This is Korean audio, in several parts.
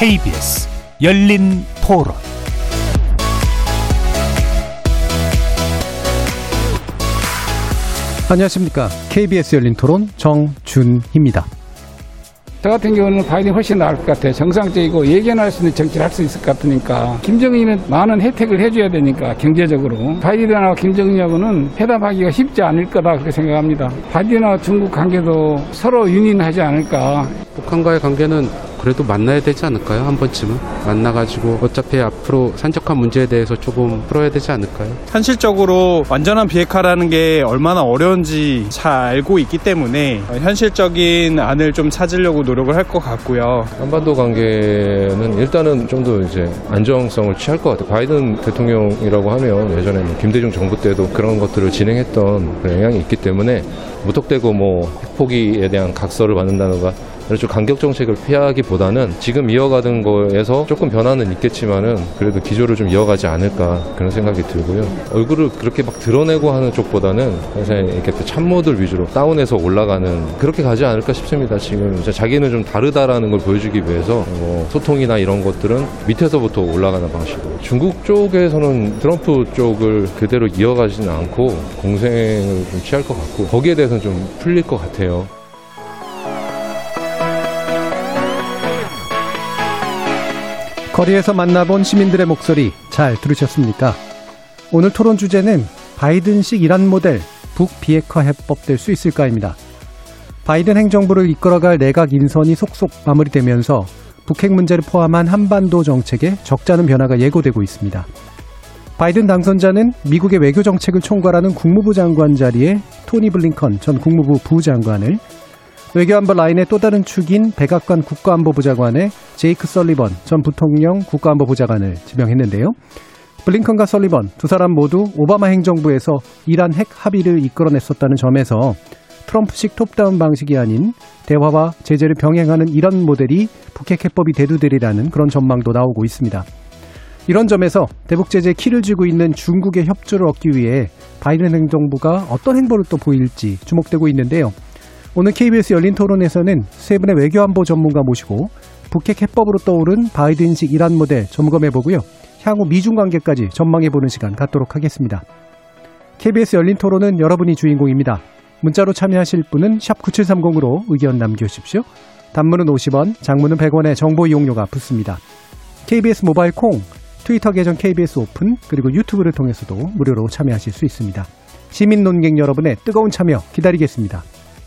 KBS 열린 토론 안녕하십니까. KBS 열린 토론 정준희입니다. 저 같은 경우는 바이든이 훨씬 나을 것 같아요. 정상적이고 예견할 수 있는 정치를 할 수 있을 것 같으니까. 김정은이는 많은 혜택을 해줘야 되니까 경제적으로. 바이든하고 김정은하고는 회담하기가 쉽지 않을 거다 그렇게 생각합니다. 바이든하고 중국 관계도 서로 윤인하지 않을까. 북한과의 관계는 그래도 만나야 되지 않을까요? 한 번쯤은 만나가지고 어차피 앞으로 산적한 문제에 대해서 조금 풀어야 되지 않을까요? 현실적으로 완전한 비핵화라는 게 얼마나 어려운지 잘 알고 있기 때문에 현실적인 안을 좀 찾으려고 노력을 할 것 같고요. 한반도 관계는 일단은 좀 더 이제 안정성을 취할 것 같아요. 바이든 대통령이라고 하면 예전에 뭐 김대중 정부 때도 그런 것들을 진행했던 그런 영향이 있기 때문에 무턱대고 뭐 핵포기에 대한 각서를 받는다든가 그래서 간격 정책을 피하기보다는 지금 이어가던 거에서 조금 변화는 있겠지만은 그래도 기조를 좀 이어가지 않을까 그런 생각이 들고요. 얼굴을 그렇게 막 드러내고 하는 쪽보다는 사실 이렇게 또 참모들 위주로 다운해서 올라가는 그렇게 가지 않을까 싶습니다. 지금 자기는 좀 다르다라는 걸 보여주기 위해서 뭐 소통이나 이런 것들은 밑에서부터 올라가는 방식으로 중국 쪽에서는 트럼프 쪽을 그대로 이어가지는 않고 공생을 좀 취할 것 같고 거기에 대해서는 좀 풀릴 것 같아요. 거리에서 만나본 시민들의 목소리 잘 들으셨습니까? 오늘 토론 주제는 바이든식 이란 모델 북비핵화 해법 될 수 있을까입니다. 바이든 행정부를 이끌어갈 내각 인선이 속속 마무리되면서 북핵 문제를 포함한 한반도 정책에 적잖은 변화가 예고되고 있습니다. 바이든 당선자는 미국의 외교 정책을 총괄하는 국무부 장관 자리에 토니 블링컨 전 국무부 부장관을 외교안보 라인의 또 다른 축인 백악관 국가안보보좌관에 제이크 설리번 전 부통령 국가안보보좌관을 지명했는데요. 블링컨과 설리번 두 사람 모두 오바마 행정부에서 이란 핵 합의를 이끌어냈었다는 점에서 트럼프식 톱다운 방식이 아닌 대화와 제재를 병행하는 이란 모델이 북핵 해법이 대두되리라는 그런 전망도 나오고 있습니다. 이런 점에서 대북 제재 키를 쥐고 있는 중국의 협조를 얻기 위해 바이든 행정부가 어떤 행보를 또 보일지 주목되고 있는데요. 오늘 KBS 열린 토론에서는 세 분의 외교안보 전문가 모시고 북핵 해법으로 떠오른 바이든식 이란 모델 점검해 보고요. 향후 미중 관계까지 전망해 보는 시간 갖도록 하겠습니다. KBS 열린 토론은 여러분이 주인공입니다. 문자로 참여하실 분은 9730으로 의견 남겨주십시오. 단문은 50원, 장문은 100원의 정보 이용료가 붙습니다. KBS 모바일 콩, 트위터 계정 KBS 오픈, 그리고 유튜브를 통해서도 무료로 참여하실 수 있습니다. 시민 논객 여러분의 뜨거운 참여 기다리겠습니다.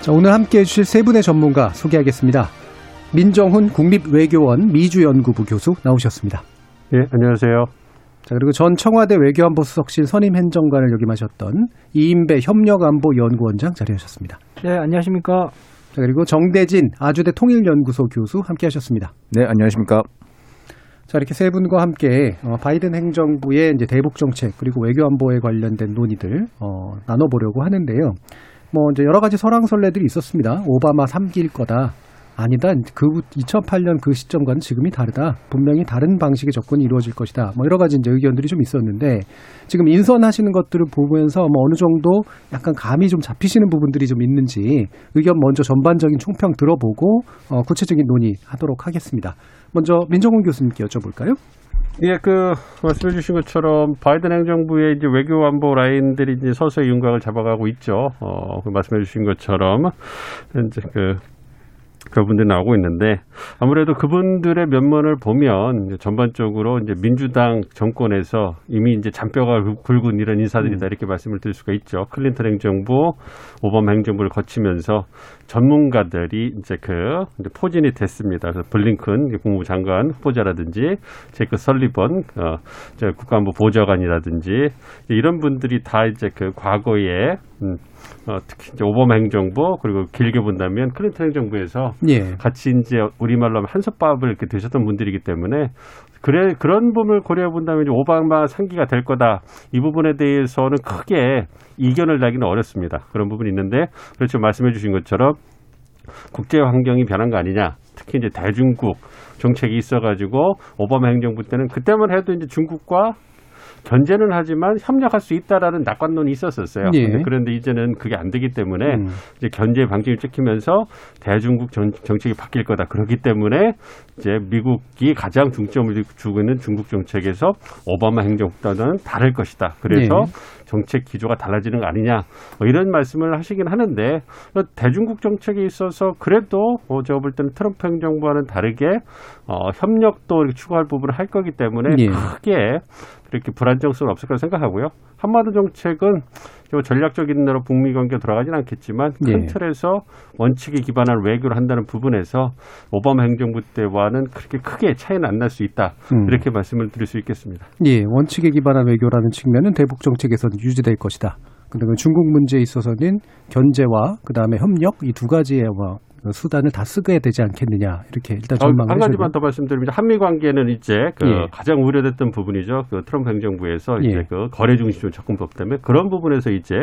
자, 오늘 함께 해주실 세 분의 전문가 소개하겠습니다. 민정훈 국립외교원 미주연구부 교수 나오셨습니다. 예, 안녕하세요. 자, 그리고 전 청와대 외교안보수석실 선임 행정관을 역임하셨던 이인배 협력안보연구원장 자리하셨습니다. 네, 안녕하십니까. 자, 그리고 정대진 아주대 통일연구소 교수 함께 하셨습니다. 네, 안녕하십니까. 자, 이렇게 세 분과 함께 어, 바이든 행정부의 이제 대북 정책 그리고 외교안보에 관련된 논의들 어, 나눠보려고 하는데요. 뭐 이제 여러 가지 설왕설래들이 있었습니다. 오바마 3기일 거다. 아니다. 그 2008년 그 시점과는 지금이 다르다. 분명히 다른 방식의 접근이 이루어질 것이다. 뭐 여러 가지 이제 의견들이 좀 있었는데 지금 인선하시는 것들을 보면서 뭐 어느 정도 약간 감이 좀 잡히시는 부분들이 좀 있는지 의견 먼저 전반적인 총평 들어보고 어, 구체적인 논의하도록 하겠습니다. 먼저 민정훈 교수님께 여쭤볼까요? 예, 그 말씀해 주신 것처럼 바이든 행정부의 이제 외교 안보 라인들이 이제 서서히 윤곽을 잡아가고 있죠. 어, 그 말씀해 주신 것처럼 이제 그 그분들이 나오고 있는데 아무래도 그분들의 면면을 보면 전반적으로 이제 민주당 정권에서 이미 이제 잔뼈가 굵은 이런 인사들이다 이렇게 말씀을 드릴 수가 있죠. 클린턴 행정부, 오바마 행정부를 거치면서 전문가들이 이제 그 이제 포진이 됐습니다. 그래서 블링컨 국무부 장관 후보자라든지 제이크 설리번 어, 국가안보 보좌관이라든지 이런 분들이 다 이제 그 과거에 음, 어, 특히 이제 오바마 행정부 그리고 길게 본다면 클린턴 행정부에서 예. 같이 이제 우리말로 하면 한솥밥을 이렇게 드셨던 분들이기 때문에 그래 그런 부분을 고려해 본다면 이제 오바마 상기가 될 거다 이 부분에 대해서는 크게 이견을 내기는 어렵습니다. 그런 부분이 있는데 그렇죠 말씀해 주신 것처럼 국제 환경이 변한 거 아니냐. 특히 이제 대중국 정책이 있어가지고 오바마 행정부 때는 그때만 해도 이제 중국과 견제는 하지만 협력할 수 있다라는 낙관론이 있었었어요. 예. 그런데 이제는 그게 안 되기 때문에 음. 이제 견제 방침이 찍히면서 대중국 정, 정책이 바뀔 거다. 그렇기 때문에 이제 미국이 가장 중점을 두고 있는 중국 정책에서 오바마 행정부와는 다를 것이다. 그래서 예. 정책 기조가 달라지는 거 아니냐 뭐 이런 말씀을 하시긴 하는데 어, 대중국 정책에 있어서 그래도 어, 제가 볼 때는 트럼프 행정부와는 다르게 어, 협력도 추구할 부분을 할 거기 때문에 예. 크게 그렇게 불안정성은 없을 거라 생각하고요. 한마디 정책은 좀 전략적인 대로 북미 관계 돌아가진 않겠지만 큰 예. 틀에서 원칙에 기반한 외교를 한다는 부분에서 오바마 행정부 때와는 그렇게 크게 차이는 안 날 수 있다. 음. 이렇게 말씀을 드릴 수 있겠습니다. 예, 원칙에 기반한 외교라는 측면은 대북 정책에서는 유지될 것이다. 그다음에 중국 문제에 있어서는 견제와 그다음에 협력 이 두 가지의 뭐 수단을 다 쓰게 되지 않겠느냐 이렇게 일단 어, 전망을 한 가지만. 더 말씀드리면 한미 관계는 이제 그 예. 가장 우려됐던 부분이죠. 그 트럼프 행정부에서 예. 이제 그 거래 중심적 접근법 때문에 그런 부분에서 이제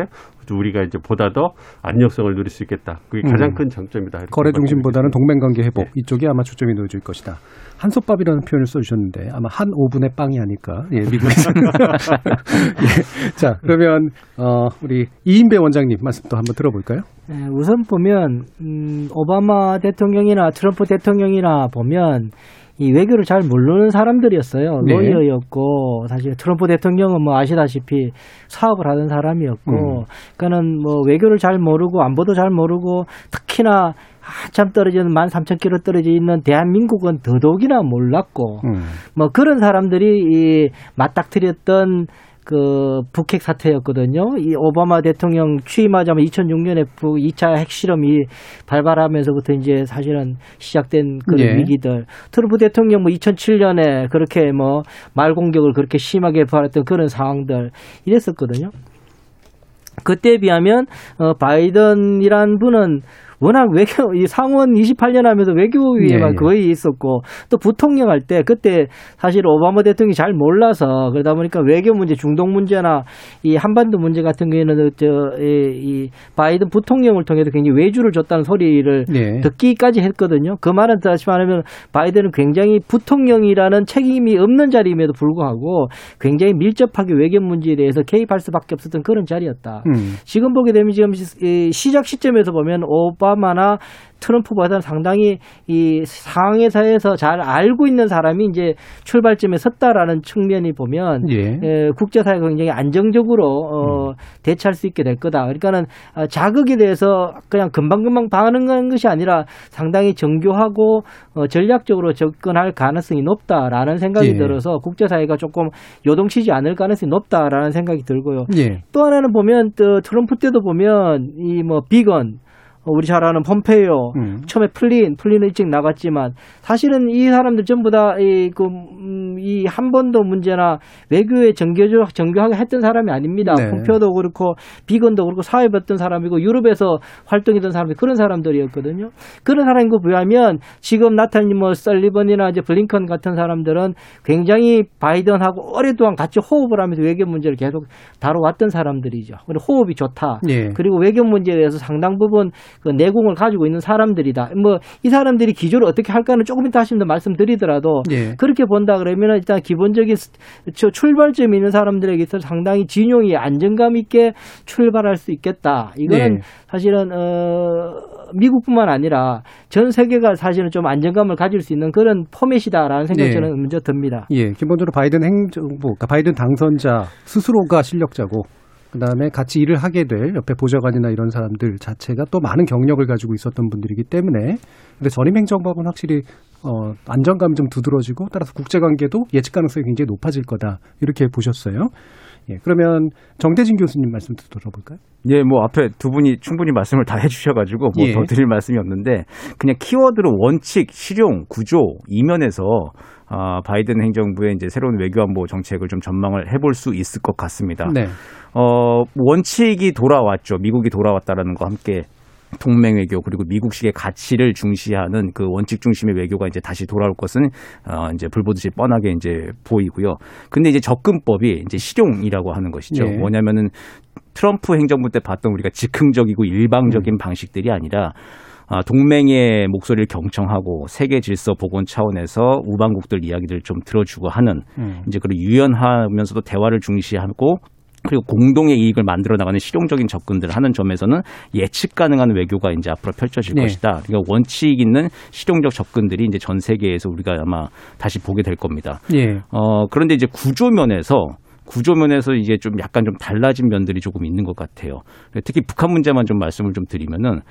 우리가 이제 보다 더 안정성을 누릴 수 있겠다. 그게 가장 음. 큰 장점이다. 거래 중심보다는. 동맹 관계 회복 예. 이쪽에 아마 초점이 놓여질 것이다. 한솥밥이라는 표현을 써주셨는데 아마 한 오분의 빵이 아닐까. 예, 미국에서. 예. 자, 그러면 어, 우리 이인배 원장님 말씀 또 한번 들어볼까요? 네, 우선 보면 음, 오바마 대통령이나 트럼프 대통령이나 보면 이 외교를 잘 모르는 사람들이었어요. 네. 로이어였고 사실 트럼프 대통령은 뭐 아시다시피 사업을 하던 사람이었고, 음. 그러니까는 뭐 외교를 잘 모르고 안보도 잘 모르고 특히나 한참 떨어지는 만 삼천 킬로 떨어져 있는 대한민국은 더더욱이나 몰랐고, 음. 뭐 그런 사람들이 이 맞닥뜨렸던 그 북핵 사태였거든요. 이 오바마 대통령 취임하자마자 2006년에 북 2차 핵실험이 발발하면서부터 이제 사실은 시작된 그런 예. 위기들. 트럼프 대통령 뭐 2007년에 그렇게 뭐 말 공격을 그렇게 심하게 벌였던 그런 상황들 이랬었거든요. 그때에 비하면 어 바이든이란 분은 워낙 외교 이 상원 28년 하면서 외교위에만 예, 예. 거의 있었고 또 부통령 할 때 그때 사실 오바마 대통령이 잘 몰라서 그러다 보니까 외교 문제 중동 문제나 이 한반도 문제 같은 경우에는 저이 이 바이든 부통령을 통해서 굉장히 외주를 줬다는 소리를 예. 듣기까지 했거든요. 그 말은 다시 말하면 바이든은 굉장히 부통령이라는 책임이 없는 자리임에도 불구하고 굉장히 밀접하게 외교 문제에 대해서 개입할 수밖에 없었던 그런 자리였다. 음. 지금 보게 되면 지금 시작 시점에서 보면 오바 마나 트럼프 보다는 상당히 이 상황에서 잘 알고 있는 사람이 이제 출발점에 섰다라는 측면이 보면 예. 에, 국제사회가 굉장히 안정적으로 어, 대처할 수 있게 될 거다. 그러니까는 어, 자극에 대해서 그냥 금방금방 반응하는 것이 아니라 상당히 정교하고 어, 전략적으로 접근할 가능성이 높다라는 생각이 예. 들어서 국제사회가 조금 요동치지 않을 가능성이 높다라는 생각이 들고요. 예. 또 하나는 보면 또 트럼프 때도 보면 이 뭐 비건 어, 우리 잘 아는 폼페이오 음. 처음에 플린 플린은 일찍 나갔지만 사실은 이 사람들 전부 다 이렇게 한반도 문제나 외교에 정교적 정교하게 했던 사람이 아닙니다. 네. 폼페이오도 그렇고 비건도 그렇고 사회했던 사람이고 유럽에서 활동했던 사람이 그런 사람들이었거든요. 그런 사람인 거 비하면 지금 나타난 뭐 설리번이나 이제 블링컨 같은 사람들은 굉장히 바이든하고 오랫동안 같이 호흡을 하면서 외교 문제를 계속 다뤄왔던 사람들이죠. 그리고 호흡이 좋다. 예. 그리고 외교 문제에 대해서 상당 부분 그 내공을 가지고 있는 사람들이다. 뭐 이 사람들이 기조를 어떻게 할까는 조금 이따 하시면 더 말씀드리더라도 예. 그렇게 본다 그러면 일단 기본적인 스- 저 출발점이 있는 사람들에게 있어 상당히 진용이 안정감 있게 출발할 수 있겠다. 이거는 네. 사실은 어 미국뿐만 아니라 전 세계가 사실은 좀 안정감을 가질 수 있는 그런 포맷이다라는 생각이 네. 저는 먼저 듭니다. 예, 기본적으로 바이든 행정부, 그러니까 바이든 당선자 스스로가 실력자고, 그 다음에 같이 일을 하게 될 옆에 보좌관이나 이런 사람들 자체가 또 많은 경력을 가지고 있었던 분들이기 때문에, 근데 전임 행정부하고는 확실히 어, 안정감이 좀 두드러지고, 따라서 국제관계도 예측 가능성이 굉장히 높아질 거다 이렇게 보셨어요. 예, 그러면 정대진 교수님 말씀도 들어볼까요? 예, 뭐 앞에 두 분이 충분히 말씀을 다 해주셔가지고 뭐 예. 더 드릴 말씀이 없는데 그냥 키워드로 원칙, 실용, 구조 이면에서 아, 바이든 행정부의 이제 새로운 외교안보 정책을 좀 전망을 해볼 수 있을 것 같습니다. 네. 어, 원칙이 돌아왔죠. 미국이 돌아왔다라는 거 함께 동맹 외교 그리고 미국식의 가치를 중시하는 그 원칙 중심의 외교가 이제 다시 돌아올 것은 어 이제 불보듯이 뻔하게 이제 보이고요. 근데 이제 접근법이 이제 실용이라고 하는 것이죠. 예. 뭐냐면은 트럼프 행정부 때 봤던 우리가 즉흥적이고 일방적인 방식들이 아니라 아, 동맹의 목소리를 경청하고 세계 질서 복원 차원에서 우방국들 이야기들을 좀 들어주고 하는 음. 이제 그런 유연하면서도 대화를 중시하고 그리고 공동의 이익을 만들어 나가는 실용적인 접근들을 하는 점에서는 예측 가능한 외교가 이제 앞으로 펼쳐질 네. 것이다. 그러니까 원칙 있는 실용적 접근들이 이제 전 세계에서 우리가 아마 다시 보게 될 겁니다. 예. 어, 그런데 이제 구조 면에서 구조 면에서 이게 좀 약간 좀 달라진 면들이 조금 있는 것 같아요. 특히 북한 문제만 좀 말씀을 좀 드리면은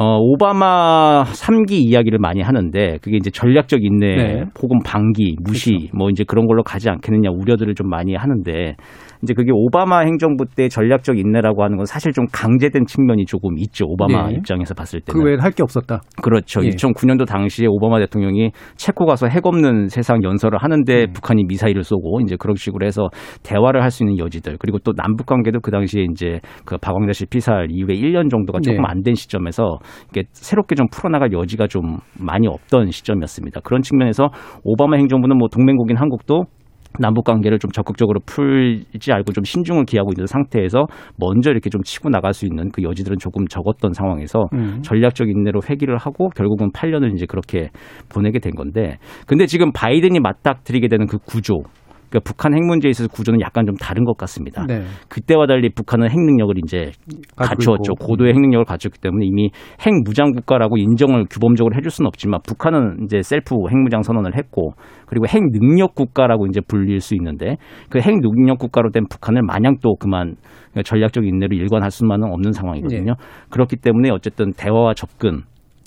어, 오바마 3기 이야기를 많이 하는데 그게 이제 전략적 인내 네. 혹은 방기, 무시 뭐 이제 그런 걸로 가지 않겠느냐 우려들을 좀 많이 하는데 이제 그게 오바마 행정부 때 전략적 인내라고 하는 건 사실 좀 강제된 측면이 조금 있죠. 오바마 네. 입장에서 봤을 때는. 그 외에 할 게 없었다. 그렇죠. 예. 2009년도 당시에 오바마 대통령이 체코 가서 핵 없는 세상 연설을 하는데 음. 북한이 미사일을 쏘고 이제 그런 식으로 해서 대화를 할 수 있는 여지들 그리고 또 남북 관계도 그 당시에 이제 그 박광자 씨 피살 이후에 1년 정도가 조금 네. 안된 시점에서 이게 새롭게 좀 풀어나갈 여지가 좀 많이 없던 시점이었습니다. 그런 측면에서 오바마 행정부는 뭐 동맹국인 한국도 남북 관계를 좀 적극적으로 풀지 않고 좀 신중을 기하고 있는 상태에서 먼저 이렇게 좀 치고 나갈 수 있는 그 여지들은 조금 적었던 상황에서 음. 전략적 인내로 회귀를 하고 결국은 8년을 이제 그렇게 보내게 된 건데 근데 지금 바이든이 맞닥뜨리게 되는 그 구조 그러니까 북한 핵 문제에 있어서 구조는 약간 좀 다른 것 같습니다. 네. 그때와 달리 북한은 핵 능력을 이제 갖추었죠. 있고. 고도의 핵 능력을 갖췄기 때문에 이미 핵 무장 국가라고 인정을 규범적으로 해줄 수는 없지만 북한은 이제 셀프 핵 무장 선언을 했고 그리고 핵 능력 국가라고 이제 불릴 수 있는데 그 핵 능력 국가로 된 북한을 마냥 또 그만 전략적 인내로 일관할 수만은 없는 상황이거든요. 그렇기 때문에 어쨌든 대화와 접근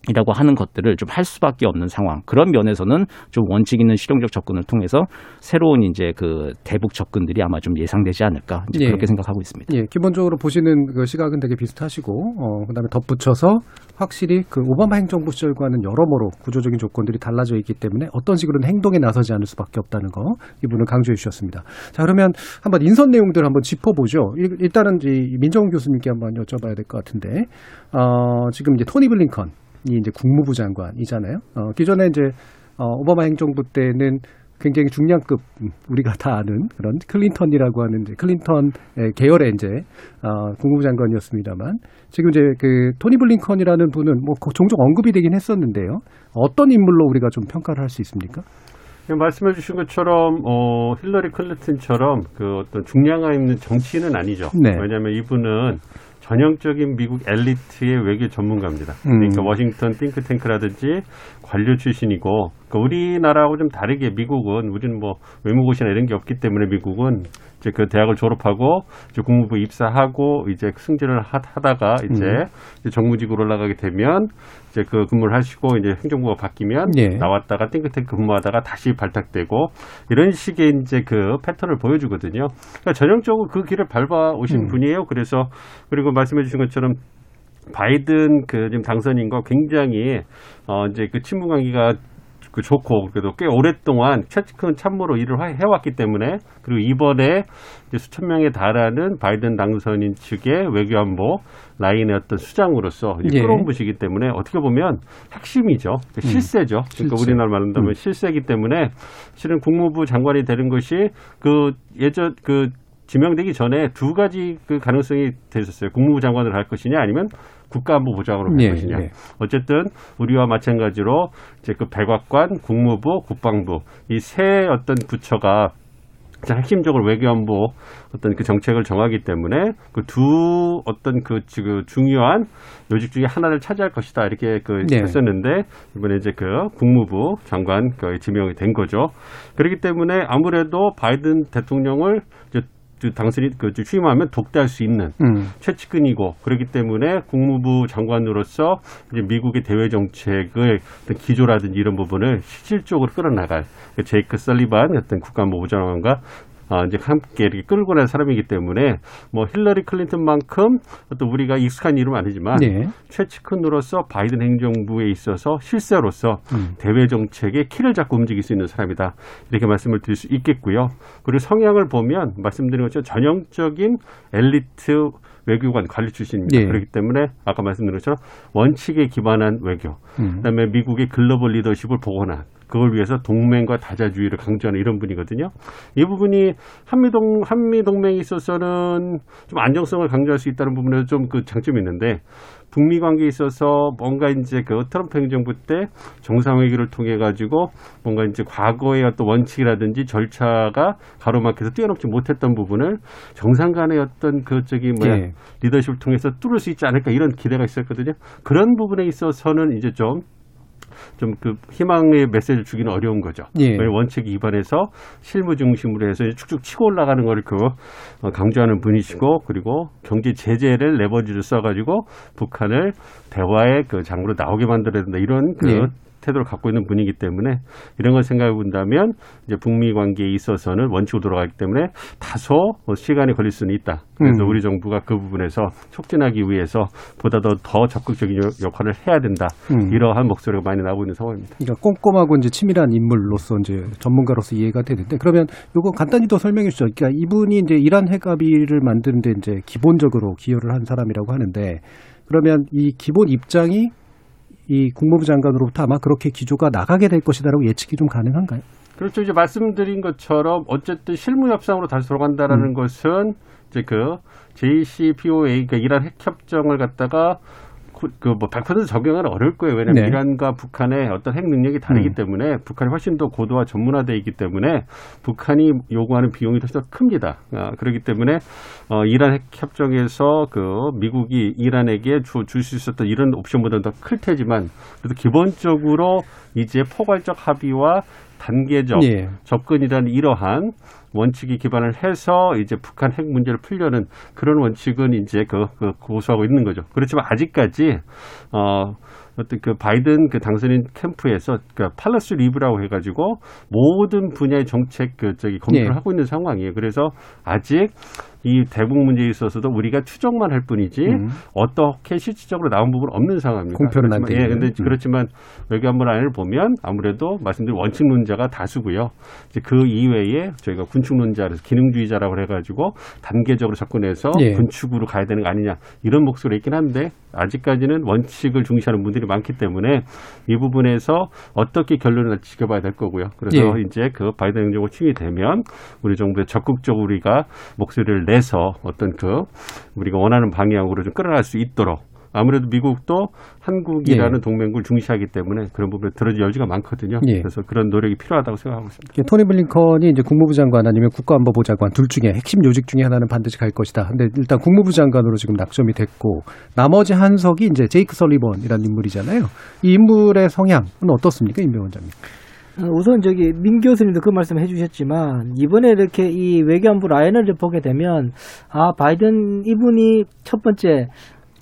이라고 하는 것들을 좀 할 수밖에 없는 상황. 그런 면에서는 좀 원칙 있는 실용적 접근을 통해서 새로운 이제 그 대북 접근들이 아마 좀 예상되지 않을까 이제 예. 그렇게 생각하고 있습니다. 예, 기본적으로 보시는 그 시각은 되게 비슷하시고, 어, 그 다음에 덧붙여서 확실히 그 오바마 행정부 시절과는 여러모로 구조적인 조건들이 달라져 있기 때문에 어떤 식으로는 행동에 나서지 않을 수밖에 없다는 거, 이분은 강조해 주셨습니다. 자, 그러면 한번 인선 내용들을 한번 짚어보죠. 일- 일단은 이 민정훈 교수님께 한번 여쭤봐야 될 것 같은데, 어, 지금 이제 토니 블링컨, 이 이제 국무부 장관이잖아요. 어, 기존에 이제 어, 오바마 행정부 때는 굉장히 중량급 음, 우리가 다 아는 그런 클린턴이라고 하는 이제 클린턴의 계열의 이제 어, 국무부 장관이었습니다만 지금 이제 그 토니 블링컨이라는 분은 뭐 거- 종종 언급이 되긴 했었는데요. 어떤 인물로 우리가 좀 평가를 할 수 있습니까? 예, 말씀해 주신 것처럼 어, 힐러리 클린턴처럼 그 어떤 중량감 있는 정치인은 아니죠. 네. 왜냐하면 이분은 전형적인 미국 엘리트의 외교 전문가입니다. 음. 그러니까 워싱턴 띵크탱크라든지 관료 출신이고 그러니까 우리나라하고 좀 다르게 미국은 우리는 뭐 외무고시나 이런 게 없기 때문에 미국은 이제 그 대학을 졸업하고 이제 국무부 입사하고 이제 승진을 하- 하다가 이제, 음. 이제 정무직으로 올라가게 되면 이제 그 근무를 하시고 이제 행정부가 바뀌면 예. 나왔다가 띵크탱크 근무하다가 다시 발탁되고 이런 식의 이제 그 패턴을 보여주거든요. 그러니까 전형적으로 그 길을 밟아 오신 음. 분이에요. 그래서 그리고 말씀해 주신 것처럼 바이든 그 지금 당선인과 굉장히 어 이제 그 친분 관계가 그 좋고 그래도 꽤 오랫동안 최근 참모로 일을 하- 해왔기 때문에 그리고 이번에 이제 수천 명에 달하는 바이든 당선인 측의 외교안보 라인의 어떤 수장으로서 예. 끌어온 분이기 때문에 어떻게 보면 핵심이죠. 그 실세죠. 그러니까 실세. 우리나라 말로 한다면 음. 실세이기 때문에 실은 국무부 장관이 되는 것이 그 예전 그 지명되기 전에 두 가지 그 가능성이 됐었어요. 국무부 장관을 할 것이냐 아니면 국가안보부장으로 할 예, 것이냐. 예. 어쨌든 우리와 마찬가지로 이제 그 백악관, 국무부, 국방부 이 세 어떤 부처가 핵심적으로 외교안보 어떤 그 정책을 정하기 때문에 그 두 어떤 그 지금 중요한 요직 중에 하나를 차지할 것이다 이렇게 그 네. 했었는데 이번에 이제 그 국무부 장관 그 지명이 된 거죠. 그렇기 때문에 아무래도 바이든 대통령을 이제 그 당선이 그 취임하면 독대할 수 있는 음. 최측근이고 그렇기 때문에 국무부 장관으로서 이제 미국의 대외 정책의 어떤 기조라든지 이런 부분을 실질적으로 끌어나갈 그 제이크 설리반 어떤 국가안보부 장관과 어, 이제 함께 이렇게 끌고 난 사람이기 때문에 뭐 힐러리 클린턴만큼 또 우리가 익숙한 이름은 아니지만 네. 최측근으로서 바이든 행정부에 있어서 실세로서 음. 대외 정책의 키를 잡고 움직일 수 있는 사람이다. 이렇게 말씀을 드릴 수 있겠고요. 그리고 성향을 보면 말씀드린 것처럼 전형적인 엘리트 외교관 관리 출신입니다. 예. 그렇기 때문에 아까 말씀드린 것처럼 원칙에 기반한 외교, 음. 그다음에 미국의 글로벌 리더십을 복원한 그걸 위해서 동맹과 다자주의를 강조하는 이런 분이거든요. 이 부분이 한미동 한미 동맹에 있어서는 좀 안정성을 강조할 수 있다는 부분에서 좀 그 장점이 있는데 북미 관계에 있어서 뭔가 이제 그 트럼프 행정부 때 정상회의를 통해 가지고 뭔가 이제 과거의 어떤 원칙이라든지 절차가 가로막혀서 뛰어넘지 못했던 부분을 정상 간의 어떤 그 저기 뭐야 예. 리더십을 통해서 뚫을 수 있지 않을까 이런 기대가 있었거든요. 그런 부분에 있어서는 이제 좀 좀 그 희망의 메시지를 주기는 어려운 거죠. 예. 원칙 위반해서 실무 중심으로 해서 쭉쭉 치고 올라가는 걸 그 강조하는 분이시고 그리고 경제 제재를 레버지를 써가지고 북한을 대화의 그 장으로 나오게 만들어야 된다 이런 그 예. 태도를 갖고 있는 분이기 때문에 이런 걸 생각해 본다면 이제 북미 관계에 있어서는 원칙으로 돌아가기 때문에 다소 뭐 시간이 걸릴 수는 있다. 그래서 음. 우리 정부가 그 부분에서 촉진하기 위해서 보다 더, 더 적극적인 요- 역할을 해야 된다. 음. 이러한 목소리가 많이 나오고 있는 상황입니다. 그러니까 꼼꼼하고 이제 치밀한 인물로서 이제 전문가로서 이해가 되는데 그러면 요거 간단히 더 설명해 주시죠. 그러니까 이분이 이제 이란 핵 합의를 만드는데 이제 기본적으로 기여를 한 사람이라고 하는데 그러면 이 기본 입장이 이 국무부 장관으로부터 아마 그렇게 기조가 나가게 될 것이다라고 예측이 좀 가능한가요? 그렇죠. 이제 말씀드린 것처럼 어쨌든 실무 협상으로 다시 돌아간다라는 음. 것은 이제 그 JCPOA 그러니까 이란 핵 협정을 갖다가 그뭐 100% 적용은 어려울 거예요. 왜냐하면 네. 이란과 북한의 어떤 핵 능력이 다르기 음. 때문에 북한이 훨씬 더 고도화 전문화되어 있기 때문에 북한이 요구하는 비용이 훨씬 더 큽니다. 아, 그렇기 때문에 어, 이란 핵 협정에서 그 미국이 이란에게 줄 수 있었던 이런 옵션보다는 더 클 테지만 그래도 기본적으로 이제 포괄적 합의와 단계적 예. 접근이라는 이러한 원칙에 기반을 해서 이제 북한 핵 문제를 풀려는 그런 원칙은 이제 그, 그 고수하고 있는 거죠. 그렇지만 아직까지 어 어떤 그 바이든 그 당선인 캠프에서 그 팔러스 리브라고 해가지고 모든 분야의 정책 그 저기 검토를 예. 하고 있는 상황이에요. 그래서 아직 이 대북 문제에 있어서도 우리가 추정만 할 뿐이지 음. 어떻게 실질적으로 나온 부분은 없는 상황입니다. 공표는 안 예, 되는. 근데 음. 그렇지만 외교안보 라인을 보면 아무래도 말씀드린 원칙론자가 다수고요. 이제 그 이외에 저희가 군축론자 그래서 기능주의자라고 해가지고 단계적으로 접근해서 예. 군축으로 가야 되는 거 아니냐 이런 목소리 있긴 한데 아직까지는 원칙을 중시하는 분들이 많기 때문에 이 부분에서 어떻게 결론을 지켜봐야 될 거고요. 그래서 예. 이제 그 바이든 행정부 취임이 되면 우리 정부에 적극적으로 우리가 목소리를 내서 어떤 그 우리가 원하는 방향으로 좀 끌어갈 수 있도록 아무래도 미국도 한국이라는 예. 동맹국을 중시하기 때문에 그런 부분에 들어줄 여지가 많거든요. 예. 그래서 그런 노력이 필요하다고 생각하고 있습니다. 토니 블링컨이 이제 국무부 장관 아니면 국가안보부 장관 둘 중에 핵심 요직 중에 하나는 반드시 갈 것이다. 근데 일단 국무부 장관으로 지금 낙점이 됐고 나머지 한 석이 이제 제이크 설리번이라는 인물이잖아요. 이 인물의 성향은 어떻습니까, 임명 원장님? 어, 우선 저기 민 교수님도 그 말씀 해주셨지만 이번에 이렇게 이 외교안보 라인을 보게 되면 아 바이든 이분이 첫 번째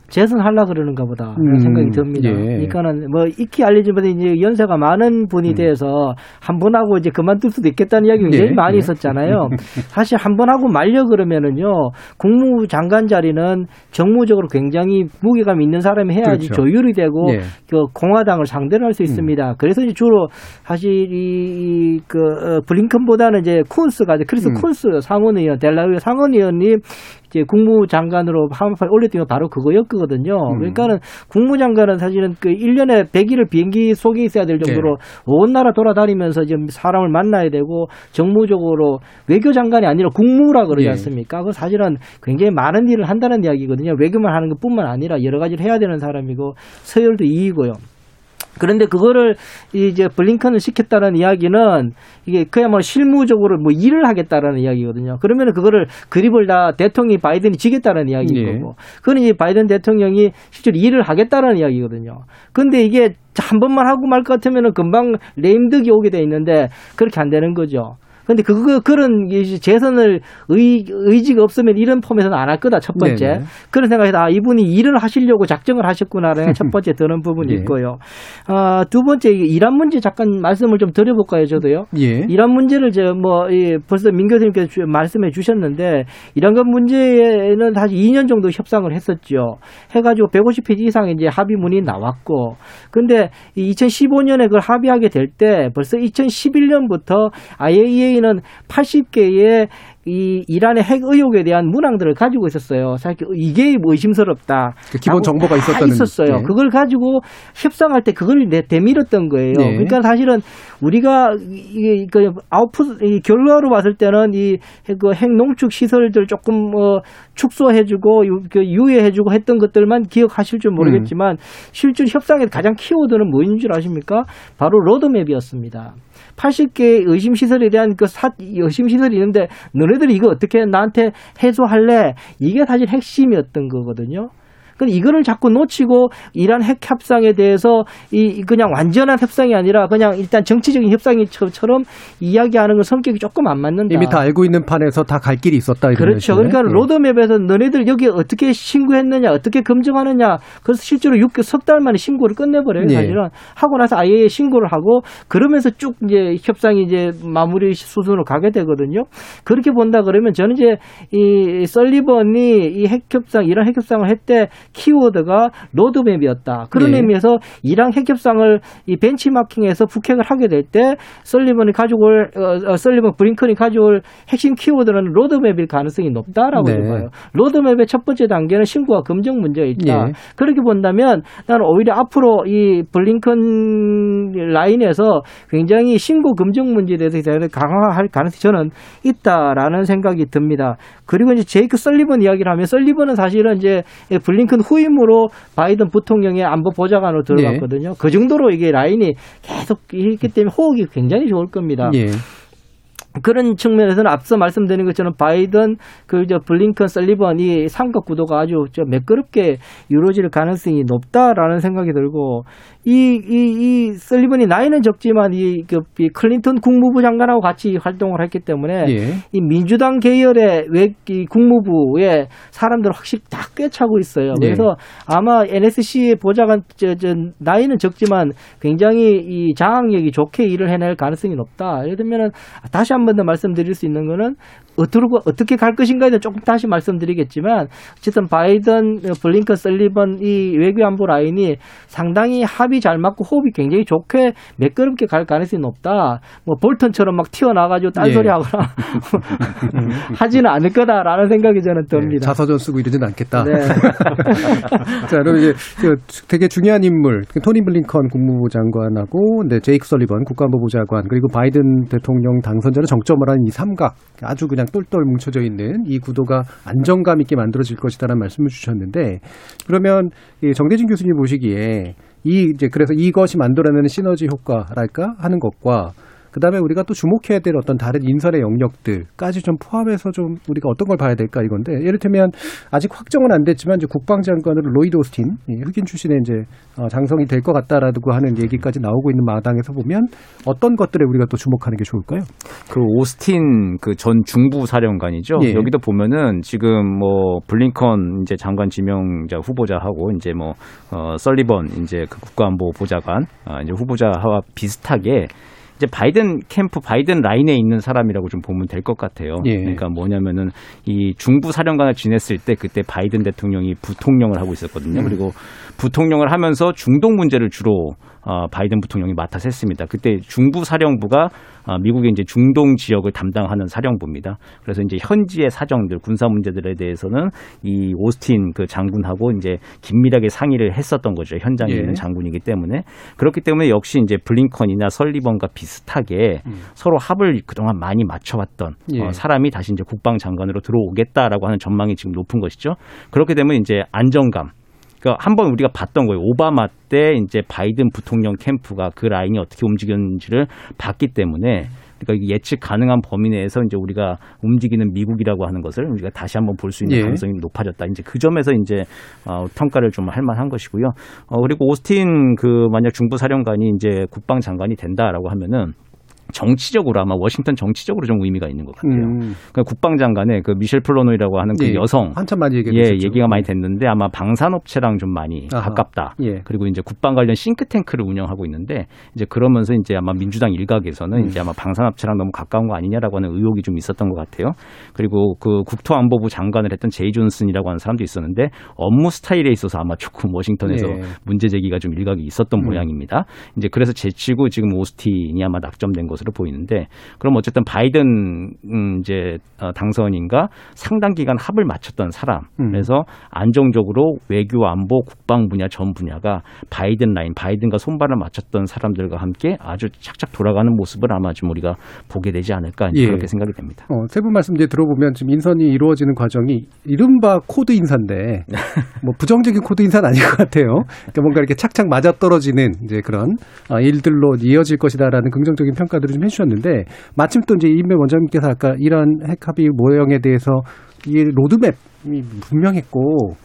재선하려 그러는가 보다 음, 생각이 듭니다. 예. 그러니까는 뭐 익히 알려진 바에 이제 연세가 많은 분이 음. 돼서 한 번 하고 이제 그만둘 수도 있겠다는 이야기가 굉장히 예, 많이 예. 있었잖아요. 사실 한 번 하고 말려 그러면은요 국무부 장관 자리는 정무적으로 굉장히 무게감 있는 사람이 해야지 그렇죠. 조율이 되고 예. 그 공화당을 상대를 할수 있습니다. 그래서 이제 주로 사실 이, 그, 어, 블링컨보다는 이제 쿤스가, 이제 크리스 음. 쿤스 상원의원, 델라웨어 상원의원이 이제 국무장관으로 한발 올렸던 게 바로 그거였거든요. 음. 그러니까는 국무장관은 사실은 그 1년에 100일을 비행기 속에 있어야 될 정도로 온 나라 돌아다니면서 지금 사람을 만나야 되고 정무적으로 외교장관이 아니라 국무라 그러지 예. 않습니까? 그 사실은 굉장히 많은 일을 한다는 이야기거든요. 외교만 하는 것 뿐만 아니라 여러 가지를 해야 되는 사람이고 서열도 이이고요. 그런데 그거를 이제 블링컨을 시켰다는 이야기는 이게 그야말로 실무적으로 뭐 일을 하겠다라는 이야기거든요. 그러면은 그거를 그립을 다 대통령이 바이든이 지겠다는 이야기인 예. 거고. 그건 이제 바이든 대통령이 실제로 일을 하겠다라는 이야기거든요. 근데 이게 한 번만 하고 말 것 같으면은 금방 레임덕이 오게 돼 있는데 그렇게 안 되는 거죠. 근데 그거 그런 이제 재선을 의, 의지가 없으면 이런 폼에서는 안 할 거다 첫 번째 네네. 그런 생각에서 아 이분이 일을 하시려고 작정을 하셨구나라는 첫 번째 드는 부분이 예. 있고요. 아, 두 번째 이 이란 문제 잠깐 말씀을 좀 드려볼까요, 저도요. 예. 이란 문제를 저뭐 벌써 민 교수님께서 주- 말씀해 주셨는데 이런 것 문제에는 사실 2년 정도 협상을 했었죠. 해가지고 150페이지 이상의 이제 합의문이 나왔고, 근데 2015년에 그걸 합의하게 될 때 벌써 2011년부터 IAEA 는 80개의 이 이란의 핵 의혹에 대한 문항들을 가지고 있었어요. 사실 이게 뭐 의심스럽다. 그 기본 정보가 다 있었다는 있었어요. 예. 그걸 가지고 협상할 때 그걸 내, 내밀었던 거예요. 네. 그러니까 사실은 우리가 이게 그 아웃풋 이 결과로 봤을 때는 이그 핵 농축 시설들 조금 뭐 축소해주고 유, 그 유예해주고 했던 것들만 기억하실 줄 모르겠지만 실제 협상의 가장 키워드는 뭐인 줄 아십니까? 바로 로드맵이었습니다. 80개 의심 시설에 대한 그 사, 의심 시설이 있는데 너네들이 이거 어떻게 나한테 해소할래? 이게 사실 핵심이었던 거거든요. 근데 이거를 자꾸 놓치고 이란 핵 협상에 대해서 이 그냥 완전한 협상이 아니라 그냥 일단 정치적인 협상이처럼 이야기하는 건 성격이 조금 안 맞는다. 이미 다 알고 있는 판에서 다 갈 길이 있었다. 이런 그렇죠. 말씀이네. 그러니까 예. 로드맵에서 너네들 여기 어떻게 신고했느냐, 어떻게 검증하느냐. 그래서 실제로 6개 석 달 만에 신고를 끝내버려요. 예. 사실은 하고 나서 아예 신고를 하고 그러면서 쭉 이제 협상이 이제 마무리 수순으로 가게 되거든요. 그렇게 본다 그러면 저는 이제 이 설리번이 이 핵협상, 이란 핵협상을 할 때 키워드가 로드맵이었다. 그런 예. 의미에서 이란 핵협상을 이 벤치마킹에서 북핵을 하게 될 때 설리번이 가져올 어, 어, 설리번 블링컨이 가져올 핵심 키워드는 로드맵일 가능성이 높다라고 네. 봐요. 로드맵의 첫 번째 단계는 신고와 검증 문제가 있다. 예. 그렇게 본다면 나는 오히려 앞으로 이 블링컨 라인에서 굉장히 신고 검증 문제에 대해서 강화할 가능성이 저는 있다라는 생각이 듭니다. 그리고 이제 제이크 설리번 이야기를 하면 설리번은 사실은 이제 블링컨 후임으로 바이든 부통령의 안보 보좌관으로 들어갔거든요. 그 정도로 이게 라인이 계속 있기 때문에 호흡이 굉장히 좋을 겁니다. 예. 그런 측면에서는 앞서 말씀드린 것처럼 바이든 그저 블링컨 설리번 이 삼각 구도가 아주 저 매끄럽게 이루어질 가능성이 높다라는 생각이 들고 이 이이 설리번이 나이는 적지만 이, 그, 이 클린턴 국무부 장관하고 같이 활동을 했기 때문에 예. 이 민주당 계열의 외, 이 국무부에 사람들 확실히 다 꿰차고 있어요. 예. 그래서 아마 NSC의 보좌관 저, 저 나이는 적지만 굉장히 이 장악력이 좋게 일을 해낼 가능성이 높다. 예를 들면은 다시 한번 더 말씀드릴 수 있는 거는 어떻게 어떻게 갈 것인가에 대해 조금 다시 말씀드리겠지만 어쨌든 바이든 블링컨 설리번 이 외교안보 라인이 상당히 합이 잘 맞고 호흡이 굉장히 좋게 매끄럽게 갈 가능성이 높다. 뭐 볼턴처럼 막 튀어나가지고 딴소리 예. 하거나 하지는 않을 거다라는 생각이 저는 네, 듭니다. 자서전 쓰고 이러진 않겠다. 네. 자, 그럼 이제 그 되게 중요한 인물, 토니 블링컨 국무부 장관하고 네, 제이크 설리번 국가안보부 장관 그리고 바이든 대통령 당선자를 정점을 한 이 삼각 아주 그냥 똘똘 뭉쳐져 있는 이 구도가 안정감 있게 만들어질 것이다라는 말씀을 주셨는데 그러면 이 정대진 교수님 보시기에 이 이제 그래서 이것이 만들어내는 시너지 효과랄까 하는 것과 그다음에 우리가 또 주목해야 될 어떤 다른 인선의 영역들까지 좀 포함해서 좀 우리가 어떤 걸 봐야 될까 이건데 예를들면 아직 확정은 안 됐지만 이제 국방장관으로 로이드 오스틴 이 흑인 출신의 이제 어, 장성이 될 것 같다라고 하는 얘기까지 나오고 있는 마당에서 보면 어떤 것들에 우리가 또 주목하는 게 좋을까요? 그 오스틴 그 전 중부 사령관이죠. 예. 여기도 보면은 지금 뭐 블링컨 이제 장관 지명자 후보자하고 이제 뭐 어, 설리번 이제 그 국가안보 보좌관 아, 이제 후보자와 비슷하게 이제 바이든 캠프 바이든 라인에 있는 사람이라고 좀 보면 될 것 같아요. 예. 그러니까 뭐냐면은 이 중부 사령관을 지냈을 때 그때 바이든 대통령이 부통령을 하고 있었거든요. 음. 그리고 부통령을 하면서 중동 문제를 주로 어, 바이든 부통령이 맡아서 했습니다. 그때 중부 사령부가 어, 미국의 이제 중동 지역을 담당하는 사령부입니다. 그래서 이제 현지의 사정들, 군사 문제들에 대해서는 이 오스틴 그 장군하고 이제 긴밀하게 상의를 했었던 거죠. 현장에 예. 있는 장군이기 때문에 그렇기 때문에 역시 이제 블링컨이나 설리번과 비슷하게 서로 합을 그동안 많이 맞춰왔던 예. 어, 사람이 다시 이제 국방장관으로 들어오겠다라고 하는 전망이 지금 높은 것이죠. 그렇게 되면 이제 안정감. 그러니까 한 번 우리가 봤던 거예요. 오바마 때 이제 바이든 부통령 캠프가 그 라인이 어떻게 움직였는지를 봤기 때문에 그러니까 예측 가능한 범위 내에서 이제 우리가 움직이는 미국이라고 하는 것을 우리가 다시 한번 볼 수 있는 예. 가능성이 높아졌다. 이제 그 점에서 이제 어, 평가를 좀 할 만한 것이고요. 어, 그리고 오스틴 그 만약 중부 사령관이 이제 국방장관이 된다라고 하면은 정치적으로 아마 워싱턴 정치적으로 좀 의미가 있는 것 같아요. 음. 그러니까 국방장관의 그 미셸 플로노이라고 하는 그 예, 여성 한참 많이 얘기가 예. 얘기가 많이 됐는데 아마 방산업체랑 좀 많이 아하. 가깝다. 예. 그리고 이제 국방 관련 싱크탱크를 운영하고 있는데 이제 그러면서 이제 아마 민주당 일각에서는 음. 이제 아마 방산업체랑 너무 가까운 거 아니냐라고 하는 의혹이 좀 있었던 것 같아요. 그리고 그 국토안보부 장관을 했던 제이 존슨이라고 하는 사람도 있었는데 업무 스타일에 있어서 아마 조금 워싱턴에서 예. 문제 제기가 좀 일각이 있었던 음. 모양입니다. 이제 그래서 제치고 지금 오스틴이 아마 낙점된 것 으로 보이는데 그럼 어쨌든 바이든 음 이제 어, 당선인과 상당 기간 합을 맞췄던 사람. 음. 그래서 안정적으로 외교 안보 국방 분야 전 분야가 바이든 라인 바이든과 손발을 맞췄던 사람들과 함께 아주 착착 돌아가는 모습을 아마 좀 우리가 보게 되지 않을까 예. 그렇게 생각이 됩니다. 어, 세분 말씀 이제 들어보면 지금 인선이 이루어지는 과정이 이른바 코드 인사인데 뭐 부정적인 코드 인사는 아닌 것 같아요. 그러니까 뭔가 이렇게 착착 맞아 떨어지는 이제 그런 아, 일들로 이어질 것이다라는 긍정적인 평가들 을 좀 해주셨는데 마침 또 이제 임배 원장님께서 아까 이런 핵합의 모형에 대해서 이 로드맵이 분명했고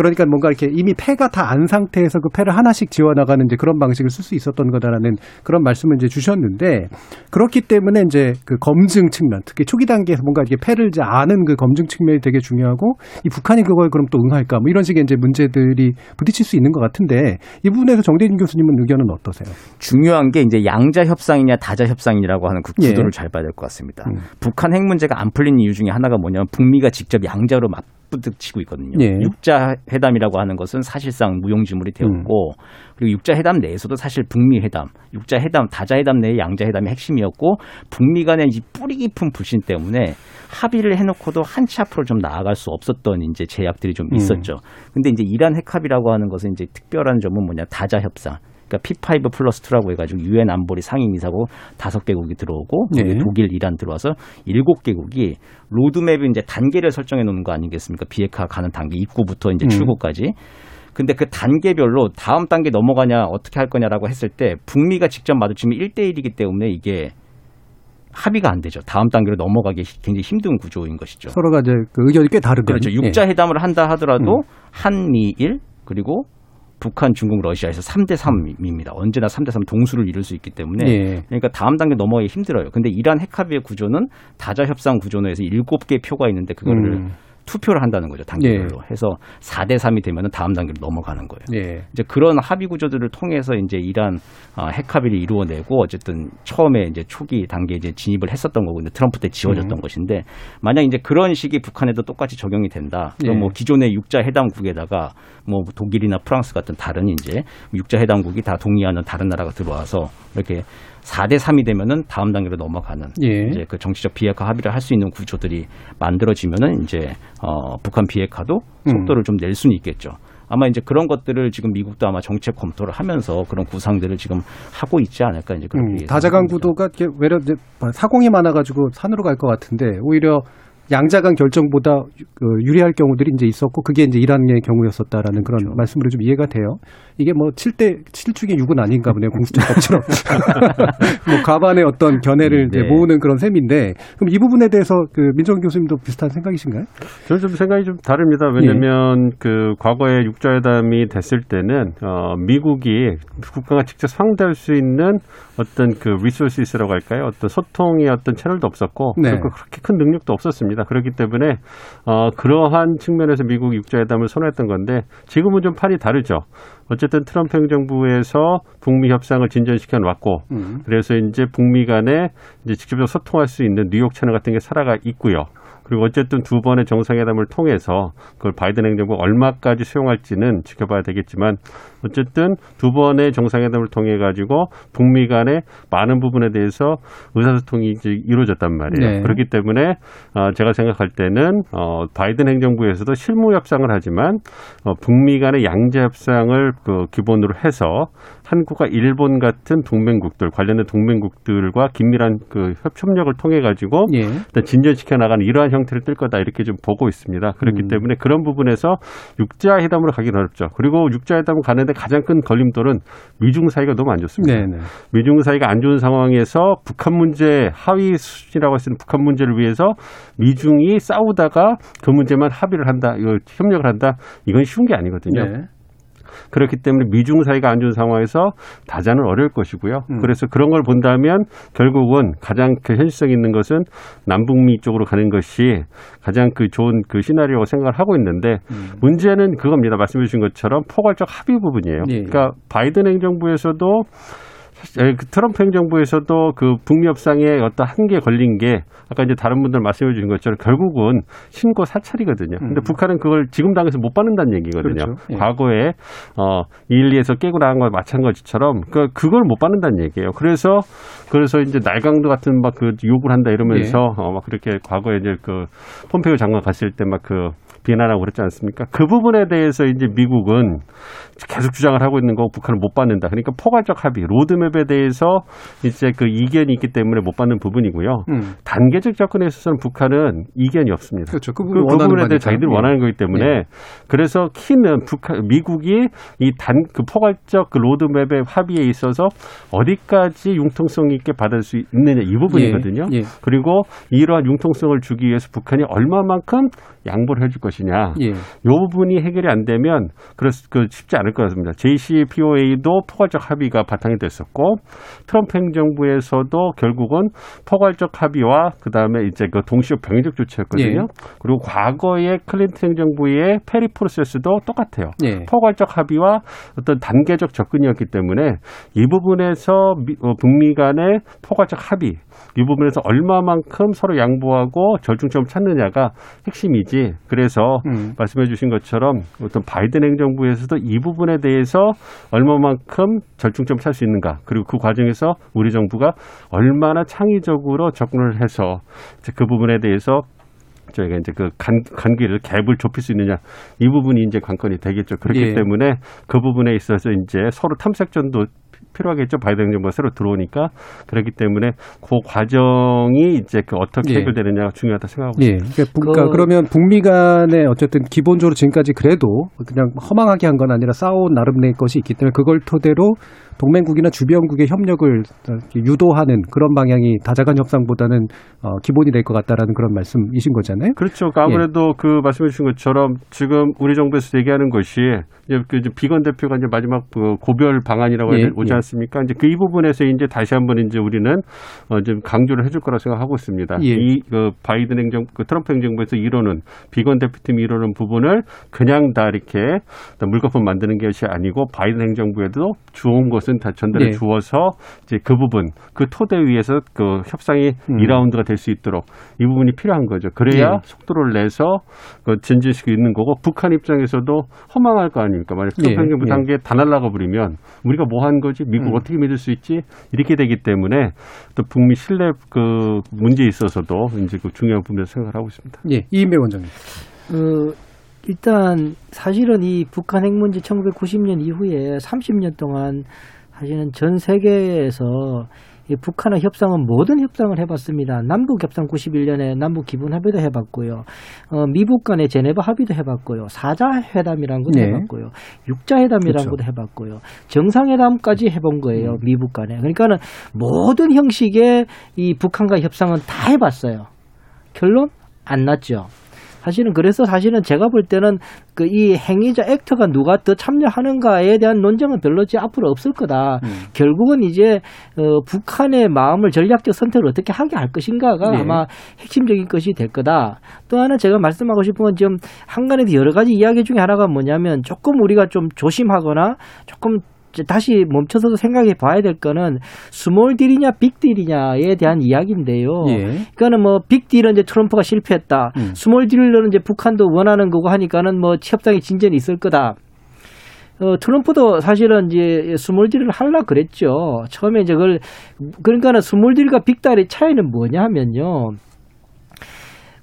그러니까 뭔가 이렇게 이미 패가 다 안 상태에서 그 패를 하나씩 지워나가는 이제 그런 방식을 쓸 수 있었던 거다라는 그런 말씀을 이제 주셨는데 그렇기 때문에 이제 그 검증 측면 특히 초기 단계에서 뭔가 이렇게 패를 이제 아는 그 검증 측면이 되게 중요하고 이 북한이 그걸 그럼 또 응할까 뭐 이런 식의 이제 문제들이 부딪힐 수 있는 것 같은데 이 부분에서 정대진 교수님은 의견은 어떠세요? 중요한 게 이제 양자 협상이냐 다자 협상이라고 하는 그 구도를 예. 잘 봐야 될 것 같습니다. 음. 북한 핵 문제가 안 풀린 이유 중에 하나가 뭐냐면 북미가 직접 양자로 맞 부딪히고 있거든요. 예. 육자 회담이라고 하는 것은 사실상 무용지물이 되었고 그리고 육자 회담 내에서도 사실 북미 회담, 육자 회담, 다자 회담 내의 양자 회담이 핵심이었고 북미 간의 이 뿌리 깊은 불신 때문에 합의를 해놓고도 한 치 앞으로 좀 나아갈 수 없었던 이제 제약들이 좀 음. 있었죠. 근데 이제 이란 핵합의라고 하는 것은 이제 특별한 점은 뭐냐 다자 협상. 그러니까 P5 플러스 2라고 해가지고 유엔 안보리 상임이사고 다섯 개국이 들어오고 예. 독일, 이란 들어와서 일곱 개국이 로드맵이 이제 단계를 설정해 놓는 거 아니겠습니까? 비핵화 가는 단계 입구부터 이제 음. 출구까지. 근데 그 단계별로 다음 단계 넘어가냐 어떻게 할 거냐라고 했을 때 북미가 직접 마주치면 1대1이기 때문에 이게 합의가 안 되죠. 다음 단계로 넘어가기 굉장히 힘든 구조인 것이죠. 서로가 이제 그 의견이 꽤 다르거든요. 그렇죠. 예. 육자 회담을 한다 하더라도 음. 한미일 그리고 북한, 중국, 러시아에서 3대 3입니다. 언제나 3대 3 동수를 이룰 수 있기 때문에 예. 그러니까 다음 단계 넘어가기 힘들어요. 근데 이란 핵합의의 구조는 다자 협상 구조내에서 7개 표가 있는데 그거를 음. 투표를 한다는 거죠. 단계별로. 해서 4대 3이 되면 다음 단계로 넘어가는 거예요. 예. 이제 그런 합의 구조들을 통해서 이제 이란 어, 핵 합의를 이루어내고 어쨌든 처음에 이제 초기 단계에 이제 진입을 했었던 거고 이제 트럼프 때 지워졌던 음. 것인데 만약 이제 그런 식이 북한에도 똑같이 적용이 된다. 그럼 예. 뭐 기존의 육자 해당국에다가 뭐 독일이나 프랑스 같은 다른 이제 육자 해당국이 다 동의하는 다른 나라가 들어와서 이렇게 4대 3이 되면은 다음 단계로 넘어가는 예. 이제 그 정치적 비핵화 합의를 할 수 있는 구조들이 만들어지면은 이제 어 북한 비핵화도 음. 속도를 좀낼 수는 있겠죠. 아마 이제 그런 것들을 지금 미국도 아마 정책 검토를 하면서 그런 구상들을 지금 하고 있지 않을까 이제 그렇게 음. 다자간 구도가 이렇게 외려 사공이 많아가지고 산으로 갈 것 같은데 오히려 양자간 결정보다 그 유리할 경우들이 이제 있었고 그게 이제 이란의 경우였었다라는 그런 그렇죠. 말씀으로 좀 이해가 돼요. 이게 뭐 7대 7 중에 6은 아닌가 보네요. 공수처법처럼. 뭐 과반의 어떤 견해를 네. 모으는 그런 셈인데 그럼 이 부분에 대해서 그 민정 교수님도 비슷한 생각이신가요? 저는 좀 생각이 좀 다릅니다. 왜냐하면 그 과거에 육자회담이 됐을 때는 어, 미국이 국가가 직접 상대할 수 있는 어떤 그 resources라고 할까요? 어떤 소통의 어떤 채널도 없었고 네. 그렇게 큰 능력도 없었습니다. 그렇기 때문에 어, 그러한 측면에서 미국 육자회담을 선호했던 건데 지금은 좀 판이 다르죠. 어쨌든 트럼프 행정부에서 북미 협상을 진전시켜 놨고 음. 그래서 이제 북미 간에 이제 직접적으로 소통할 수 있는 뉴욕 채널 같은 게 살아 있고요. 그리고 어쨌든 두 번의 정상회담을 통해서 그걸 바이든 행정부가 얼마까지 수용할지는 지켜봐야 되겠지만 어쨌든 두 번의 정상회담을 통해 가지고 북미 간의 많은 부분에 대해서 의사소통이 이제 이루어졌단 말이에요. 네. 그렇기 때문에 어, 제가 생각할 때는 어, 바이든 행정부에서도 실무 협상을 하지만 어, 북미 간의 양자 협상을 그 기본으로 해서 한국과 일본 같은 동맹국들 관련된 동맹국들과 긴밀한 그 협- 협력을 통해 가지고 예. 일단 진전시켜 나가는 이러한 형태를 뜰 거다 이렇게 좀 보고 있습니다. 그렇기 음. 때문에 그런 부분에서 육자 회담으로 가기는 어렵죠. 그리고 육자 회담을 가는데 가장 큰 걸림돌은 미중 사이가 너무 안 좋습니다. 네, 네. 미중 사이가 안 좋은 상황에서 북한 문제 하위 수준이라고 할 수 있는 북한 문제를 위해서 미중이 싸우다가 그 문제만 합의를 한다, 이거 협력을 한다, 이건 쉬운 게 아니거든요. 네. 그렇기 때문에 미중 사이가 안 좋은 상황에서 다자는 어려울 것이고요. 음. 그래서 그런 걸 본다면 결국은 가장 그 현실성 있는 것은 남북미 쪽으로 가는 것이 가장 그 좋은 그 시나리오라고 생각을 하고 있는데 음. 문제는 그겁니다. 말씀해 주신 것처럼 포괄적 합의 부분이에요. 예. 그러니까 바이든 행정부에서도 에, 그 트럼프 행정부에서도 그 북미 협상에 어떤 한계에 걸린 게 아까 이제 다른 분들 말씀해 주신 것처럼 결국은 신고 사찰이거든요. 근데 음. 북한은 그걸 지금 당에서 못 받는다는 얘기거든요. 그렇죠. 예. 과거에 어 일리에서 깨고 나간 거와 마찬가지처럼 그 그걸 못 받는다는 얘기예요. 그래서 그래서 이제 날강도 같은 막 그 욕을 한다 이러면서 예. 어막 그렇게 과거에 이제 그 폼페이오 장관 갔을 때 막그 비난하고 그랬지 않습니까? 그 부분에 대해서 이제 미국은 계속 주장을 하고 있는 거고 북한은 못 받는다. 그러니까 포괄적 합의, 로드맵에 대해서 이제 그 이견이 있기 때문에 못 받는 부분이고요. 음. 단계적 접근에 있어서는 북한은 이견이 없습니다. 그렇죠. 그 그, 부분 그 부분에 대해. 자기들이 예. 원하는 거기 때문에 예. 그래서 키는 북한 미국이 이 단 그 포괄적 그 로드맵의 합의에 있어서 어디까지 융통성 있게 받을 수 있느냐 이 부분이거든요. 예. 예. 그리고 이러한 융통성을 주기 위해서 북한이 얼마만큼 양보를 해줄 것 이냐. 예. 이 부분이 해결이 안 되면 그렇 그 쉽지 않을 것 같습니다. JCPOA도 포괄적 합의가 바탕이 됐었고 트럼프 행정부에서도 결국은 포괄적 합의와 그 다음에 이제 그 동시에 병행적 조치였거든요. 예. 그리고 과거의 클린턴 행정부의 페리 프로세스도 똑같아요. 예. 포괄적 합의와 어떤 단계적 접근이었기 때문에 이 부분에서 미- 어, 북미 간의 포괄적 합의 이 부분에서 얼마만큼 서로 양보하고 절충점을 찾느냐가 핵심이지. 그래서 음. 말씀해 주신 것처럼 어떤 바이든 행정부에서도 이 부분에 대해서 얼마만큼 절충점을 찾을 수 있는가. 그리고 그 과정에서 우리 정부가 얼마나 창의적으로 접근을 해서 이제 그 부분에 대해서 저희가 이제 그 간, 관계를 갭을 좁힐 수 있느냐 이 부분이 이제 관건이 되겠죠. 그렇기 예. 때문에 그 부분에 있어서 이제 서로 탐색전도 필요하겠죠. 바이든 행정부가 새로 들어오니까 그렇기 때문에 그 과정이 이제 그 어떻게 예. 해결되느냐가 중요하다 생각하고 예. 있습니다. 그러니까, 북- 그- 그러면 북미 간에 어쨌든 기본적으로 지금까지 그래도 그냥 허망하게 한 건 아니라 싸운 나름의 것이 있기 때문에 그걸 토대로 동맹국이나 주변국의 협력을 유도하는 그런 방향이 다자간 협상보다는 어, 기본이 될 것 같다라는 그런 말씀이신 거잖아요. 그렇죠. 그러니까 아무래도 그 말씀해 주신 것처럼 지금 우리 정부에서 얘기하는 것이 이제 그 이제 비건 대표가 이제 마지막 그 고별 방안이라고 예, 오지 예. 않습니까? 이제 그 이 부분에서 이제 다시 한번 이제 우리는 어, 좀 강조를 해줄 거라 생각하고 있습니다. 예. 이그 바이든 행정, 그 트럼프 행정부에서 이루는 비건 대표팀이 이루는 부분을 그냥 다 이렇게 물거품 만드는 것이 아니고 바이든 행정부에도 좋은 것은 다 전달해 예. 주어서 이제 그 부분 그 토대 위에서 그 협상이 음. 이 2라운드가 될 수 있도록 이 부분이 필요한 거죠. 그래야 예. 속도를 내서 그 진진시키고 있는 거고 북한 입장에서도 허망할 거 아닙니까? 만약 예, 트럼프 행정부 예. 단계에 다 날라가 버리면 우리가 뭐 한 거지? 미국 음. 어떻게 믿을 수 있지? 이렇게 되기 때문에 또 북미 신뢰 그 문제에 있어서도 이제 그 중요한 부분을 생각을 하고 있습니다. 예. 이인배 원장님. 어, 일단 사실은 이 북한 핵 문제 1990년 이후에 30년 동안 사실은 전 세계에서 이 북한의 협상은 모든 협상을 해봤습니다. 남북 협상 91년에 남북 기본 합의도 해봤고요. 어, 미북 간의 제네바 합의도 해봤고요. 사자 회담이라는 것도 네. 해봤고요. 육자 회담이라는 그렇죠. 것도 해봤고요. 정상회담까지 해본 거예요. 미북 간에. 그러니까는 모든 형식의 이 북한과 협상은 다 해봤어요. 결론 안 났죠. 사실은 그래서 사실은 제가 볼 때는 그 이 행위자 액터가 누가 더 참여하는가에 대한 논쟁은 별로 이제 앞으로 없을 거다. 결국은 이제 어, 북한의 마음을 전략적 선택을 어떻게 하게 할 것인가가 네. 아마 핵심적인 것이 될 거다. 또 하나 제가 말씀하고 싶은 건 지금 항간에도 여러 가지 이야기 중에 하나가 뭐냐면 조금 우리가 좀 조심하거나 조금 다시 멈춰서도 생각해 봐야 될 거는 스몰 딜이냐 빅 딜이냐에 대한 이야기인데요. 예. 그러니까는 뭐 빅 딜은 이제 트럼프가 실패했다. 음. 스몰 딜은 이제 북한도 원하는 거고 하니까는 뭐 협상의 진전이 있을 거다. 어, 트럼프도 사실은 이제 스몰 딜을 하려 그랬죠. 처음에 이제 그걸 그러니까는 스몰 딜과 빅 딜의 차이는 뭐냐 하면요.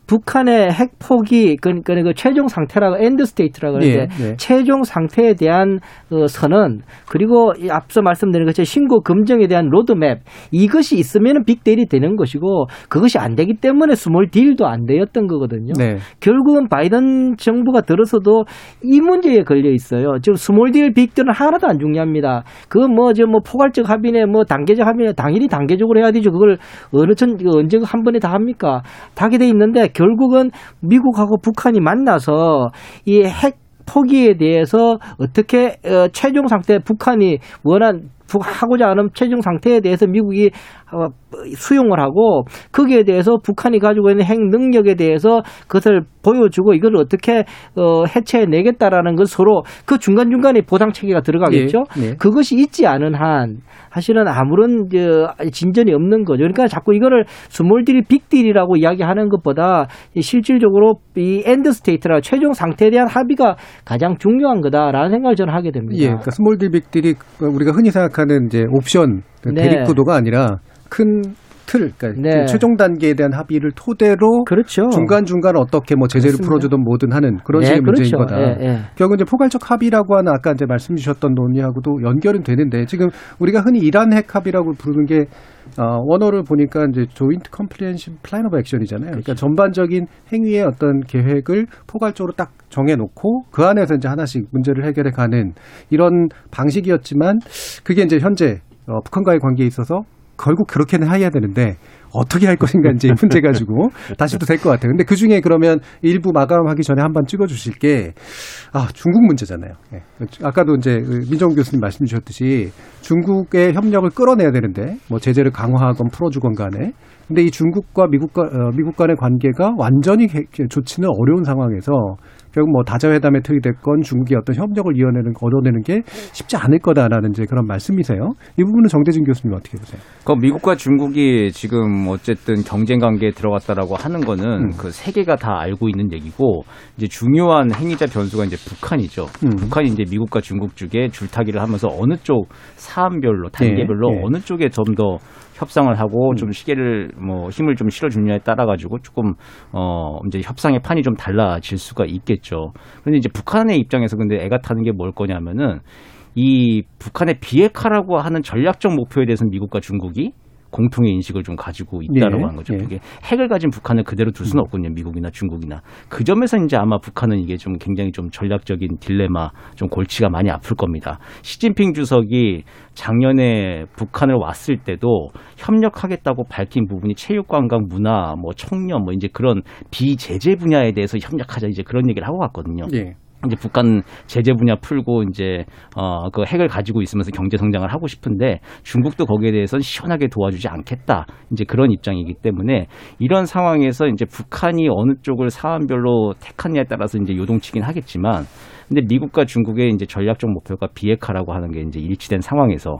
북한의 핵 포기 그러니까 그 최종 상태라고 end state라고 예, 그러는데 예. 최종 상태에 대한 어, 선언 그리고 이 앞서 말씀드린 것처럼 신고 검증에 대한 로드맵 이것이 있으면 빅딜이 되는 것이고 그것이 안 되기 때문에 스몰 딜도 안 되었던 거거든요. 네. 결국은 바이든 정부가 들어서도 이 문제에 걸려 있어요. 지금 스몰 딜, 빅 딜은 하나도 안 중요합니다. 그건 뭐, 저 뭐, 포괄적 합의네, 뭐, 단계적 합의네, 당연히 단계적으로 해야 되죠. 그걸 어느 전, 언제 한 번에 다 합니까? 다 하게 돼 있는데, 결국은 미국하고 북한이 만나서 이 핵 포기에 대해서 어떻게 어, 최종 상태 북한이 원한 하고자 하는 최종 상태에 대해서 미국이 어, 수용을 하고 거기에 대해서 북한이 가지고 있는 핵 능력에 대해서 그것을 보여주고 이걸 어떻게 어, 해체해 내겠다라는 것 서로 그 중간 중간에 보상 체계가 들어가겠죠. 예, 예. 그것이 있지 않은 한 사실은 아무런 저, 진전이 없는 거죠. 그러니까 자꾸 이거를 스몰 딜이 빅 딜이라고 이야기하는 것보다 실질적으로 이 end state라 최종 상태에 대한 합의가 가장 중요한 거다라는 생각을 저는 하게 됩니다. 예, 그러니까 스몰 딜 빅 딜이 우리가 흔히 생각하는 이제 옵션 그 네. 대립 구도가 아니라 큰 틀, 그러니까 네. 최종 단계에 대한 합의를 토대로 그렇죠. 중간 중간 어떻게 뭐 제재를 맞습니다. 풀어주든 뭐든 하는 그런 네, 식의 문제인 그렇죠. 거다. 예, 예. 결국 이제 포괄적 합의라고 하는 아까 이제 말씀 주셨던 논의하고도 연결은 되는데 지금 우리가 흔히 이란 핵 합의라고 부르는 게 어, 원어를 보니까 이제 Joint Comprehensive Plan of Action이잖아요. 그러니까 전반적인 행위의 어떤 계획을 포괄적으로 딱 정해놓고 그 안에서 이제 하나씩 문제를 해결해 가는 이런 방식이었지만 그게 이제 현재 어, 북한과의 관계에 있어서 결국 그렇게는 해야 되는데 어떻게 할 것인가 이제 문제 가지고 다시 또 될 것 같아요. 근데 그 중에 그러면 일부 마감하기 전에 한번 찍어 주실 게 아, 중국 문제잖아요. 예. 아까도 이제 그 민정 교수님 말씀 주셨듯이 중국의 협력을 끌어내야 되는데 뭐 제재를 강화하건 풀어주건 간에 근데 이 중국과 미국과 어, 미국 간의 관계가 완전히 개- 좋지는 어려운 상황에서 결국 뭐 다자회담에 투입됐건 중국이 어떤 협력을 이어내는 얻어내는 게 쉽지 않을 거다라는 이제 그런 말씀이세요. 이 부분은 정대진 교수님 어떻게 보세요? 그 미국과 중국이 지금 어쨌든 경쟁 관계에 들어갔다라고 하는 거는 음. 그 세계가 다 알고 있는 얘기고 이제 중요한 행위자 변수가 이제 북한이죠. 음. 북한이 이제 미국과 중국 쪽에 줄타기를 하면서 어느 쪽 사안별로 단계별로 예, 예. 어느 쪽에 좀더 협상을 하고 좀 시계를 뭐 힘을 좀 실어 주느냐에 따라 가지고 조금 어 이제 협상의 판이 좀 달라질 수가 있겠죠. 그런데 이제 북한의 입장에서 근데 애가 타는 게 뭘 거냐면은 이 북한의 비핵화라고 하는 전략적 목표에 대해서 미국과 중국이 공통의 인식을 좀 가지고 있다라고 예, 하는 거죠. 예. 그게 핵을 가진 북한을 그대로 둘 수는 없거든요. 미국이나 중국이나. 그 점에서 이제 아마 북한은 이게 좀 굉장히 좀 전략적인 딜레마, 좀 골치가 많이 아플 겁니다. 시진핑 주석이 작년에 북한을 왔을 때도 협력하겠다고 밝힌 부분이 체육관광, 문화, 뭐 청년, 뭐 이제 그런 비제재 분야에 대해서 협력하자 이제 그런 얘기를 하고 갔거든요. 예. 이제 북한 제재 분야 풀고 이제 어 그 핵을 가지고 있으면서 경제 성장을 하고 싶은데 중국도 거기에 대해서는 시원하게 도와주지 않겠다. 이제 그런 입장이기 때문에 이런 상황에서 이제 북한이 어느 쪽을 사안별로 택하느냐에 따라서 이제 요동치긴 하겠지만 근데 미국과 중국의 이제 전략적 목표가 비핵화라고 하는 게 이제 일치된 상황에서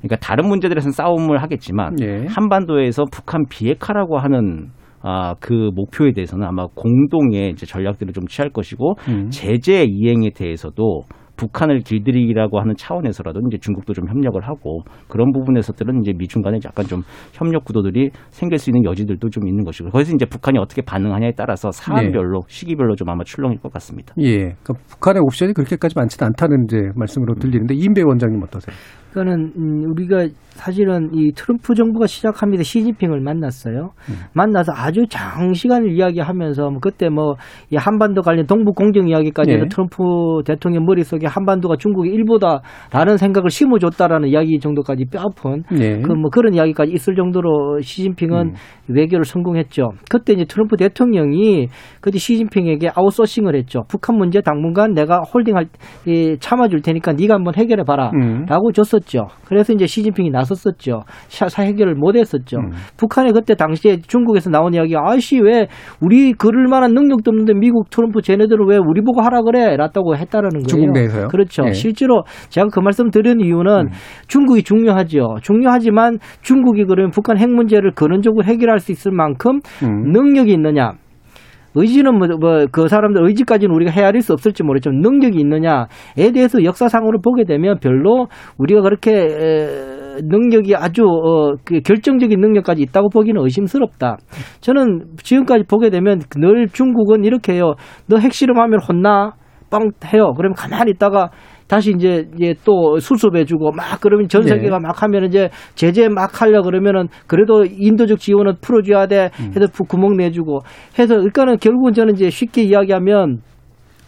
그러니까 다른 문제들에서는 싸움을 하겠지만 예. 한반도에서 북한 비핵화라고 하는 아, 그 목표에 대해서는 아마 공동의 이제 전략들을 좀 취할 것이고 음. 제재 이행에 대해서도 북한을 길들이기라고 하는 차원에서라도 이제 중국도 좀 협력을 하고 그런 부분에서들은 이제 미중 간에 약간 좀 협력 구도들이 생길 수 있는 여지들도 좀 있는 것이고 거기서 이제 북한이 어떻게 반응하냐에 따라서 사안별로 시기별로 좀 아마 출렁일 것 같습니다. 예. 그러니까 북한의 옵션이 그렇게까지 많지는 않다는 이제 말씀으로 들리는데 이인배 원장님 어떠세요? 그거는 음, 우리가 사실은 이 트럼프 정부가 시작합니다. 시진핑을 만났어요. 만나서 아주 장시간을 이야기하면서 뭐 그때 뭐 이 한반도 관련 동북 공정 이야기까지 네. 트럼프 대통령 머릿속에 한반도가 중국의 일부다라는 생각을 심어줬다라는 이야기 정도까지 뼈아픈 예. 그뭐 그런 이야기까지 있을 정도로 시진핑은 외교를 성공했죠. 그때 이제 트럼프 대통령이 그때 시진핑에게 아웃소싱을 했죠. 북한 문제 당분간 내가 홀딩할 이, 참아줄 테니까 네가 한번 해결해 봐라라고 음. 줬었죠. 그래서 이제 시진핑이 나 섰었죠. 사, 사 해결을 못했었죠. 음. 북한이 그때 당시에 중국에서 나온 이야기 아씨 왜 우리 그럴 만한 능력도 없는데 미국 트럼프 쟤네들은 왜 우리 보고 하라 그래? 랐다고 했다라는 거예요. 중국 내에서요? 그렇죠. 예. 실제로 제가 그 말씀 드린 이유는 중국이 중요하죠. 중요하지만 중국이 그러면 북한 핵 문제를 근원적으로 해결할 수 있을 만큼 음. 능력이 있느냐. 의지는 뭐, 뭐, 그 사람들 의지까지는 우리가 헤아릴 수 없을지 모르지만 능력이 있느냐에 대해서 역사상으로 보게 되면 별로 우리가 그렇게 에, 능력이 아주 어, 그 결정적인 능력까지 있다고 보기는 의심스럽다. 저는 지금까지 보게 되면 늘 중국은 이렇게 해요. 너 핵실험하면 혼나? 뻥 해요. 그러면 가만히 있다가 다시 이제 이제 또 수습해주고 막 그러면 전 네. 세계가 막 하면 이제 제재 막 하려 그러면은 그래도 인도적 지원은 풀어줘야 돼 해서 부- 구멍 내주고 해서 그러니까는 결국은 저는 이제 쉽게 이야기하면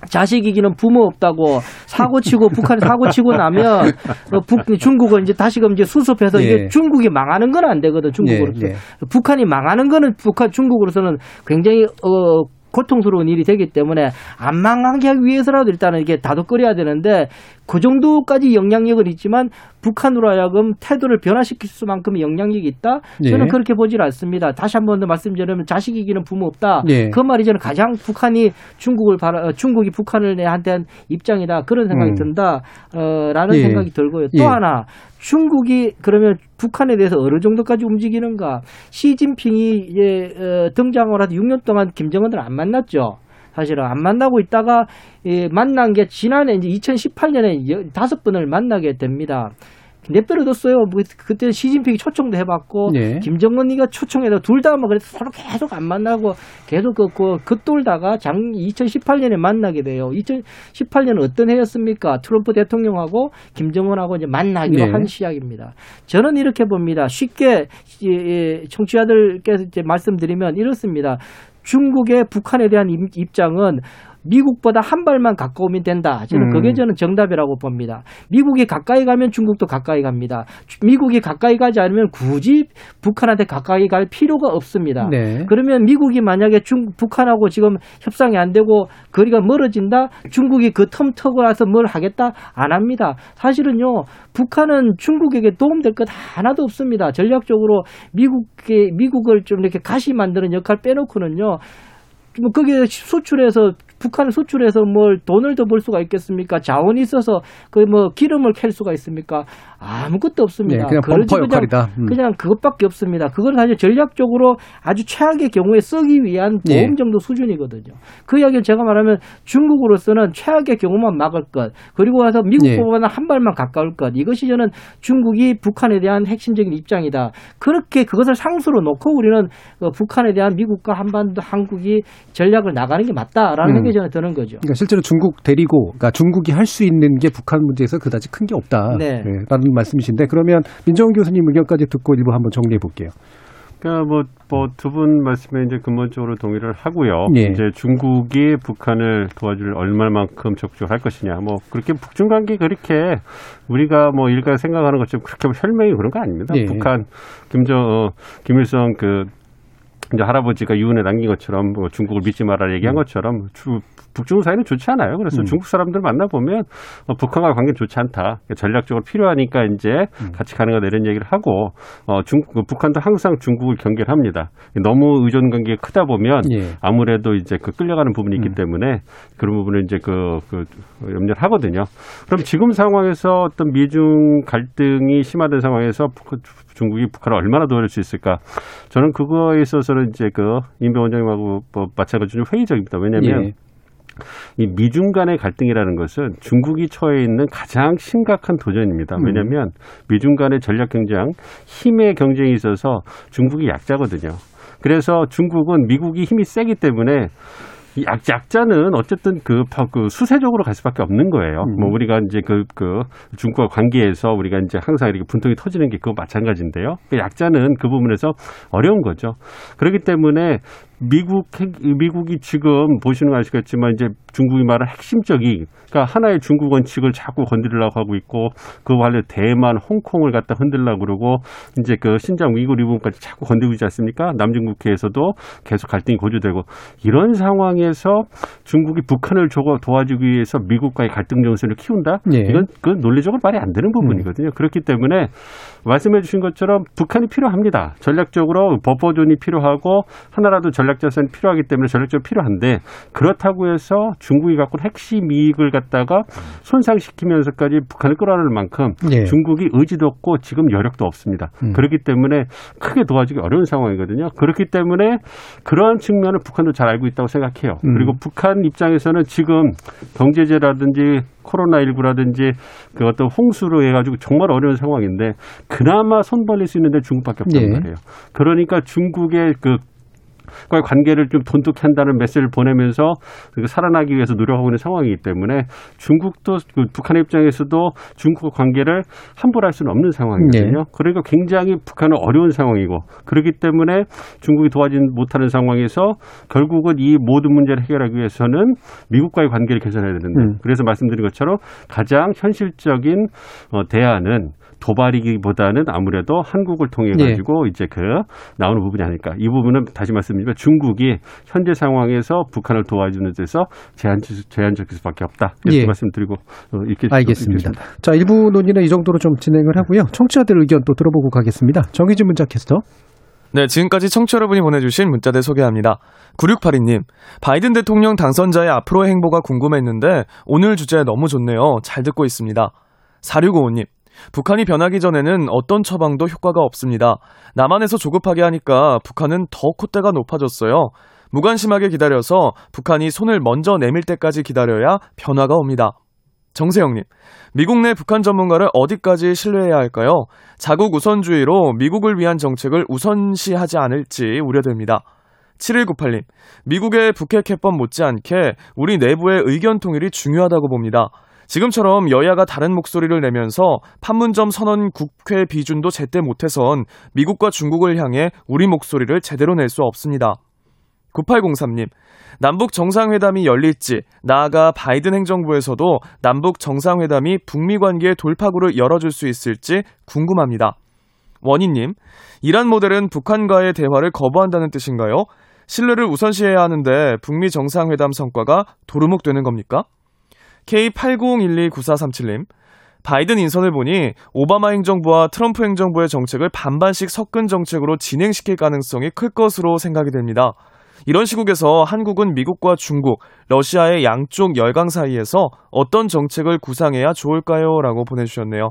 자식 이기는 부모 없다고 사고 치고 북한이 사고 치고 나면 어, 북, 중국은 이제 다시금 이제 수습해서 예. 이게 중국이 망하는 건 안 되거든 중국으로서 예, 예. 북한이 망하는 거는 북한 중국으로서는 굉장히 어 고통스러운 일이 되기 때문에 안 망하게 하기 위해서라도 일단은 이게 다독거려야 되는데 그 정도까지 영향력은 있지만 북한으로 하여금 태도를 변화시킬 수만큼의 영향력이 있다. 저는 예. 그렇게 보질 않습니다. 다시 한 번 더 말씀드리면 자식 이기는 부모 없다. 예. 그 말이 저는 가장 북한이 중국을 바라 어, 중국이 북한을 내한 대한 입장이다 그런 생각이 음. 든다라는 예. 생각이 들고요. 또 예. 하나 중국이 그러면 북한에 대해서 어느 정도까지 움직이는가? 시진핑이 이제 어, 등장을 하도 6년 동안 김정은을 안 만났죠. 사실은 안 만나고 있다가 예, 만난 게 지난해 이제 2018년에 다섯 번을 만나게 됩니다. 내버려뒀어요. 뭐 그때 시진핑이 초청도 해봤고 예. 김정은이가 초청해도 둘다 뭐 그래도 서로 계속 안 만나고 계속 그 긋돌다가 장 2018년에 만나게 돼요. 2018년은 어떤 해였습니까? 트럼프 대통령하고 김정은하고 이제 만나기로 네. 한 시작입니다. 저는 이렇게 봅니다. 쉽게 청취자들께서 이제 말씀드리면 이렇습니다. 중국의 북한에 대한 입- 입장은 미국보다 한 발만 가까우면 된다. 저는 음. 그게 저는 정답이라고 봅니다. 미국이 가까이 가면 중국도 가까이 갑니다. 주- 미국이 가까이 가지 않으면 굳이 북한한테 가까이 갈 필요가 없습니다. 네. 그러면 미국이 만약에 중 북한하고 지금 협상이 안 되고 거리가 멀어진다. 중국이 그 텀 터고 나서 뭘 하겠다? 안 합니다. 사실은요. 북한은 중국에게 도움될 것 하나도 없습니다. 전략적으로 미국의 미국을 좀 이렇게 가시 만드는 역할 빼놓고는요. 뭐 거기에 수출해서 북한을 수출해서 뭘 돈을 더 벌 수가 있겠습니까? 자원이 있어서 그 뭐 기름을 캘 수가 있습니까? 아무것도 없습니다. 네, 그냥 범퍼 역할이다. 음. 그냥 그것밖에 없습니다. 그걸 사실 전략적으로 아주 최악의 경우에 쓰기 위한 보험 예. 정도 수준이거든요. 그 이야기는 제가 말하면 중국으로서는 최악의 경우만 막을 것, 그리고 와서 미국보다는 한 발만 가까울 것. 이것이 저는 중국이 북한에 대한 핵심적인 입장이다. 그렇게 그것을 상수로 놓고 우리는 어, 북한에 대한 미국과 한반도 한국이 전략을 나가는 게 맞다라는 음. 생각이 저는 드는 거죠. 그러니까 실제로 중국 데리고, 그러니까 중국이 할 수 있는 게 북한 문제에서 그다지 큰 게 없다. 네. 라는 말씀이신데 그러면 민정훈 교수님 의견까지 듣고 일부 한번 정리해 볼게요. 그러니까 뭐두 분 말씀에 이제 근본적으로 동의를 하고요. 예. 이제 중국이 북한을 도와줄 얼마만큼 적극적으로 할 것이냐. 뭐 그렇게 북중 관계 그렇게 우리가 뭐 일가 생각하는 것처럼 그렇게 뭐 혈맹이 그런 거 아닙니다. 예. 북한 김정 어, 김일성 그 이제 할아버지가 유언에 남긴 것처럼 뭐 중국을 믿지 마라 얘기한 것처럼 주, 북중 사이는 좋지 않아요. 그래서 음. 중국 사람들 만나 보면 어, 북한과 관계 는 좋지 않다. 전략적으로 필요하니까 이제 음. 같이 가는 거다 이런 얘기를 하고 어, 중그 북한도 항상 중국을 경계를 합니다. 너무 의존 관계가 크다 보면 예. 아무래도 이제 그 끌려가는 부분이 있기 음. 때문에 그런 부분을 이제 그, 그 염려를 하거든요. 그럼 지금 상황에서 어떤 미중 갈등이 심화된 상황에서 북- 중국이 북한을 얼마나 도와줄 수 있을까? 저는 그거에 있어서는 이제 그 임배 원장님하고 뭐 마찬가지로 회의적입니다. 왜냐하면 예. 이 미중 간의 갈등이라는 것은 중국이 처해 있는 가장 심각한 도전입니다. 음. 왜냐하면 미중 간의 전략 경쟁, 힘의 경쟁이 있어서 중국이 약자거든요. 그래서 중국은 미국이 힘이 세기 때문에 이 약, 약자는 어쨌든 그, 파- 그 수세적으로 갈 수밖에 없는 거예요. 음. 뭐 우리가 이제 그, 그 중국과 관계에서 우리가 이제 항상 이렇게 분통이 터지는 게 그거 마찬가지인데요. 그 약자는 그 부분에서 어려운 거죠. 그렇기 때문에 미국, 핵- 미국이 지금 보시는 거 아시겠지만 이제 중국이 말한 핵심적인 그러니까 하나의 중국 원칙을 자꾸 건드리려고 하고 있고 그 관련 대만, 홍콩을 갖다 흔들려고 그러고 이제 그 신장 위구르 부분까지 자꾸 건드리고 있지 않습니까? 남중국해에서도 계속 갈등이 고조되고 이런 상황에서 중국이 북한을 조- 도와주기 위해서 미국과의 갈등 정세를 키운다? 예. 이건 그 논리적으로 말이 안 되는 부분이거든요. 그렇기 때문에 말씀해 주신 것처럼 북한이 필요합니다. 전략적으로 버퍼존이 필요하고 하나라도 전략 자산이 필요하기 때문에 전략적으로 필요한데 그렇다고 해서 중국이 갖고 핵심 이익을 갖다가 손상시키면서까지 북한을 끌어안을 만큼 예. 중국이 의지도 없고 지금 여력도 없습니다. 음. 그렇기 때문에 크게 도와주기 어려운 상황이거든요. 그렇기 때문에 그러한 측면을 북한도 잘 알고 있다고 생각해요. 음. 그리고 북한 입장에서는 지금 경제제라든지 코로나19라든지 그 어떤 홍수로 해가지고 정말 어려운 상황인데 그나마 손 벌릴 수 있는 데 중국밖에 없단 예. 말이에요. 그러니까 중국의 그 과의 관계를 좀 돈독히 한다는 메시지를 보내면서 그 살아나기 위해서 노력하고 있는 상황이기 때문에 중국도 그 북한의 입장에서도 중국과 관계를 함부로 할 수는 없는 상황이거든요. 네. 그러니까 굉장히 북한은 어려운 상황이고 그렇기 때문에 중국이 도와지 못하는 상황에서 결국은 이 모든 문제를 해결하기 위해서는 미국과의 관계를 개선해야 되는데 음. 그래서 말씀드린 것처럼 가장 현실적인 어, 대안은 도발이기보다는 아무래도 한국을 통해 예. 가지고 이제 그 나오는 부분이 아닐까. 이 부분은 다시 말씀드리면 중국이 현재 상황에서 북한을 도와주는 데서 제한 제한적일 수밖에 없다. 이렇게 예. 말씀드리고 어, 이렇게 알겠습니다. 자, 일부 논의는 이 정도로 좀 진행을 하고요. 청취자들 의견 또 들어보고 가겠습니다. 정희진 문자 캐스터. 네, 지금까지 청취자 여러분이 보내주신 문자들 소개합니다. 9682님, 바이든 대통령 당선자의 앞으로의 행보가 궁금했는데 오늘 주제 너무 좋네요. 잘 듣고 있습니다. 4655님, 북한이 변하기 전에는 어떤 처방도 효과가 없습니다. 남한에서 조급하게 하니까 북한은 더 콧대가 높아졌어요. 무관심하게 기다려서 북한이 손을 먼저 내밀 때까지 기다려야 변화가 옵니다. 정세영님, 미국 내 북한 전문가를 어디까지 신뢰해야 할까요? 자국 우선주의로 미국을 위한 정책을 우선시하지 않을지 우려됩니다. 7198님, 미국의 북핵 해법 못지않게 우리 내부의 의견 통일이 중요하다고 봅니다. 지금처럼 여야가 다른 목소리를 내면서 판문점 선언 국회 비준도 제때 못해선 미국과 중국을 향해 우리 목소리를 제대로 낼 수 없습니다. 9803님, 남북 정상회담이 열릴지, 나아가 바이든 행정부에서도 남북 정상회담이 북미 관계의 돌파구를 열어줄 수 있을지 궁금합니다. 원희님, 이란 모델은 북한과의 대화를 거부한다는 뜻인가요? 신뢰를 우선시해야 하는데 북미 정상회담 성과가 도루묵되는 겁니까? K80129437님, 바이든 인선을 보니 오바마 행정부와 트럼프 행정부의 정책을 반반씩 섞은 정책으로 진행시킬 가능성이 클 것으로 생각이 됩니다. 이런 시국에서 한국은 미국과 중국, 러시아의 양쪽 열강 사이에서 어떤 정책을 구상해야 좋을까요? 라고 보내주셨네요.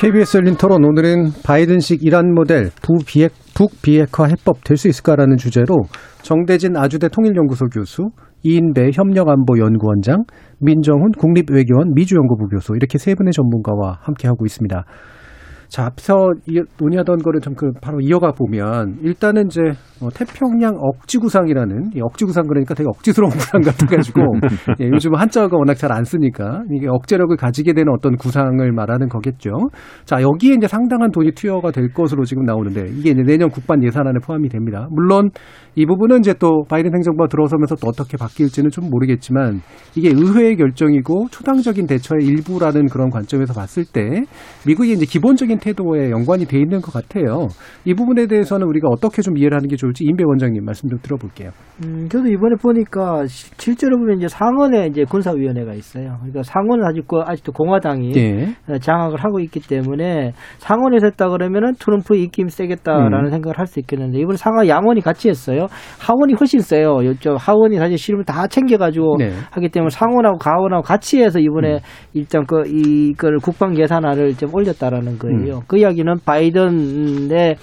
KBS 열린 토론 오늘은 바이든식 이란 모델 부비핵, 북비핵화 해법 될 수 있을까라는 주제로 정대진 아주대 통일연구소 교수, 이인배 협력안보연구원장, 민정훈 국립외교원 미주연구부 교수 이렇게 세 분의 전문가와 함께하고 있습니다. 자, 앞서 이- 논의하던 거를 좀 그 바로 이어가 보면 일단은 이제 어, 태평양 억지 구상이라는 이 억지 구상 그러니까 되게 억지스러운 구상 같아 가지고 예, 요즘 한자가 워낙 잘 안 쓰니까 이게 억제력을 가지게 되는 어떤 구상을 말하는 거겠죠. 자, 여기에 이제 상당한 돈이 투여가 될 것으로 지금 나오는데 이게 이제 내년 국반 예산안에 포함이 됩니다. 물론 이 부분은 이제 또 바이든 행정부가 들어서면서 또 어떻게 바뀔지는 좀 모르겠지만 이게 의회의 결정이고 초당적인 대처의 일부라는 그런 관점에서 봤을 때 미국이 이제 기본적인 태도에 연관이 돼 있는 것 같아요. 이 부분에 대해서는 우리가 어떻게 좀 이해를 하는 게 좋을지 임배 원장님 말씀 좀 들어볼게요. 음, 저도 이번에 보니까 시- 실제로 보면 이제 상원에 이제 군사위원회가 있어요. 그러니까 상원은 아직 그 아직도 공화당이 예. 어, 장악을 하고 있기 때문에 상원에서 했다 그러면은 트럼프 입김 세겠다라는 음. 생각을 할 수 있겠는데 이번에 상하 양원이 같이 했어요. 하원이 훨씬 세요. 요쪽 하원이 사실 실무 다 챙겨가지고 네. 하기 때문에 상원하고 가원하고 같이 해서 이번에 일단 그 이걸 국방 예산안을 좀 올렸다라는 거예요. 그 이야기는 바이든의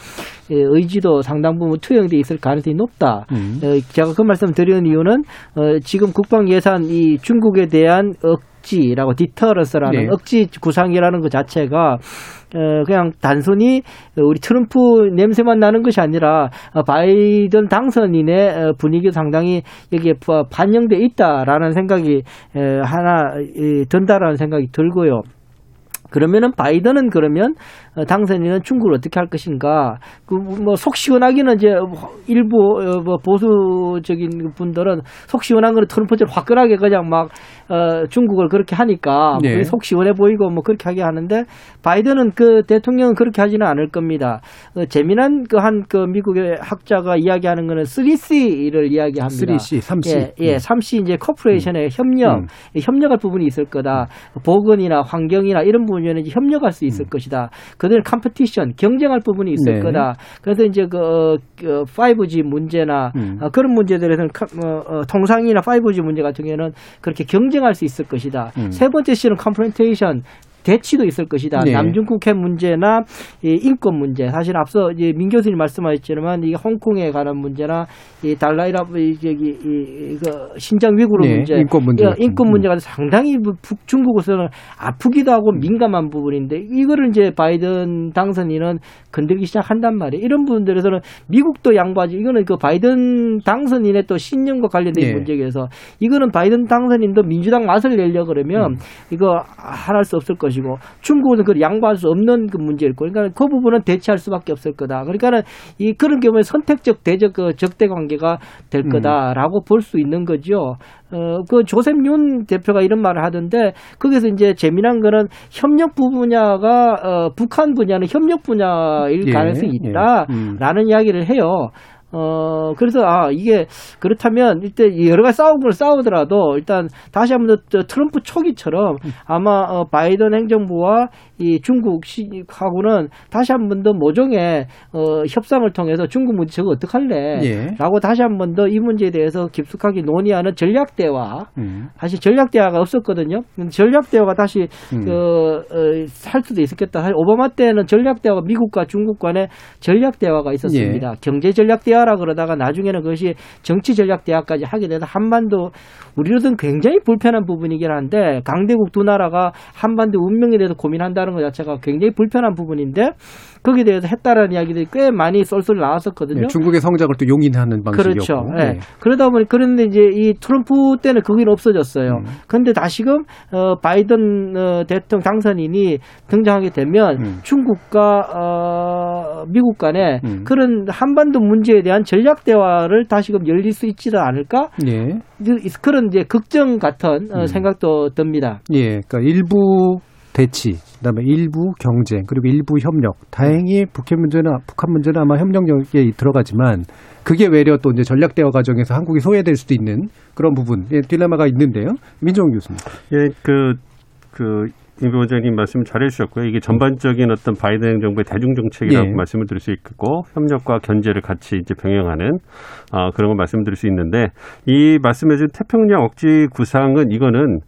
예, 의지도 상당 부분 투영돼 있을 가능성이 높다. 음. 어, 제가 그 말씀 드리는 이유는 어, 지금 국방 예산 이 중국에 대한 억지라고 디터런스라는 네. 억지 구상이라는 것 자체가 어, 그냥 단순히 우리 트럼프 냄새만 나는 것이 아니라 어, 바이든 당선인의 어, 분위기도 상당히 여기에 부- 반영돼 있다라는 생각이 에, 하나 이, 든다라는 생각이 들고요. 그러면은 바이든은 그러면 어, 당선인은 중국을 어떻게 할 것인가 그 뭐 속 시원하기는 이제 일부 어, 뭐 보수적인 분들은 속 시원한 거는 트럼프처럼 화끈하게 그냥 막 어, 중국을 그렇게 하니까 네. 속 시원해 보이고 뭐 그렇게 하게 하는데 바이든은 그 대통령은 그렇게 하지는 않을 겁니다. 어, 재미난 그 한 그 미국의 학자가 이야기하는 거는 3C를 이야기합니다. 3C, 3C. 예, 예, 3C 이제 cooperation의 협력, 음. 협력할 부분이 있을 거다. 보건이나 환경이나 이런 부분에는 이제 협력할 수 있을 것이다. 그 그들 competition 경쟁할 부분이 있을 네. 거다. 그래서 이제 그, 어, 그 5G 문제나 음. 어, 그런 문제들에서는 카- 어, 어, 통상이나 5G 문제 같은 경우에는 그렇게 경쟁할 수 있을 것이다. 음. 세 번째 C는 confrontation 대치도 있을 것이다. 네. 남중국해 문제나 이 인권 문제. 사실 앞서 이제 민 교수님 말씀하셨지만 이 홍콩에 관한 문제나 이 달라이라 이 저기 이, 이거 신장 위구르 네, 문제, 인권 문제. 인권 문제가 상당히 부- 북 중국으로서는 아프기도 하고 음. 민감한 부분인데 이거를 이제 바이든 당선인은 건들기 시작한단 말이에요. 이런 부분들에서는 미국도 양보하지. 이거는 그 바이든 당선인의 또 신념과 관련된 예. 문제에서 이거는 바이든 당선인도 민주당 맛을 내려 그러면 음. 이거 할 수 없을 것이고 중국은 그 양보할 수 없는 그 문제일 거예요. 그러니까 그 부분은 대치할 수밖에 없을 거다. 그러니까는 이 그런 경우에 선택적 대적 그 적대 관계가 될 음. 거다라고 볼수 있는 거죠. 어, 그 조셉 윤 대표가 이런 말을 하던데 거기서 이제 재미난 거는 협력 분야가 어, 북한 분야는 협력 분야일 예, 가능성이 예. 있다라는 음. 이야기를 해요. 어, 그래서, 아, 이게, 그렇다면, 일단, 여러 가지 싸움을 싸우더라도, 일단, 다시 한 번 더, 트럼프 초기처럼, 아마, 어, 바이든 행정부와 이 중국 시하고는 다시 한 번 더 모종의, 어, 협상을 통해서 중국 문제 저거 어떡할래? 예. 라고 다시 한 번 더 이 문제에 대해서 깊숙하게 논의하는 전략 대화. 음. 사실 전략 대화가 없었거든요. 근데 전략 대화가 다시 음. 그, 어, 할 수도 있었겠다. 사실 오바마 때는 전략 대화가 미국과 중국 간의 전략 대화가 있었습니다. 예. 경제 전략 대화 라 그러다가 나중에는 그것이 정치 전략 대화까지 하게 돼서 한반도 우리로든 굉장히 불편한 부분이긴 한데 강대국 두 나라가 한반도 운명에 대해서 고민한다는 것 자체가 굉장히 불편한 부분인데 거기에 대해서 했다라는 이야기들이 꽤 많이 쏠쏠 나왔었거든요. 네, 중국의 성장을 또 용인하는 방식이었고. 그렇죠. 예. 네. 그러다 보니 그런데 이제 이 트럼프 때는 거기는 없어졌어요. 음. 그런데 다시금 어 바이든 어, 대통령 당선인이 등장하게 되면 음. 중국과 어 미국 간에 음. 그런 한반도 문제에 대한 전략 대화를 다시금 열릴 수 있지도 않을까? 예. 그런 이제 걱정 같은 어, 음. 생각도 듭니다. 예, 그러니까 일부 대치, 그다음에 일부 경쟁, 그리고 일부 협력. 다행히 북한 문제는 북한 문제는 아마 협력력에 들어가지만 그게 외려 또 이제 전략 대화 과정에서 한국이 소외될 수도 있는 그런 부분, 예, 딜레마가 있는데요. 민정훈 교수님. 예, 그, 그, 임 부원장님 말씀 잘해 주셨고요. 이게 전반적인 어떤 바이든 행정부의 대중정책이라고 예. 말씀을 드릴 수 있고, 협력과 견제를 같이 이제 병행하는, 아, 그런 걸 말씀드릴 수 있는데, 이 말씀해준 태평양 억지 구상은 이거는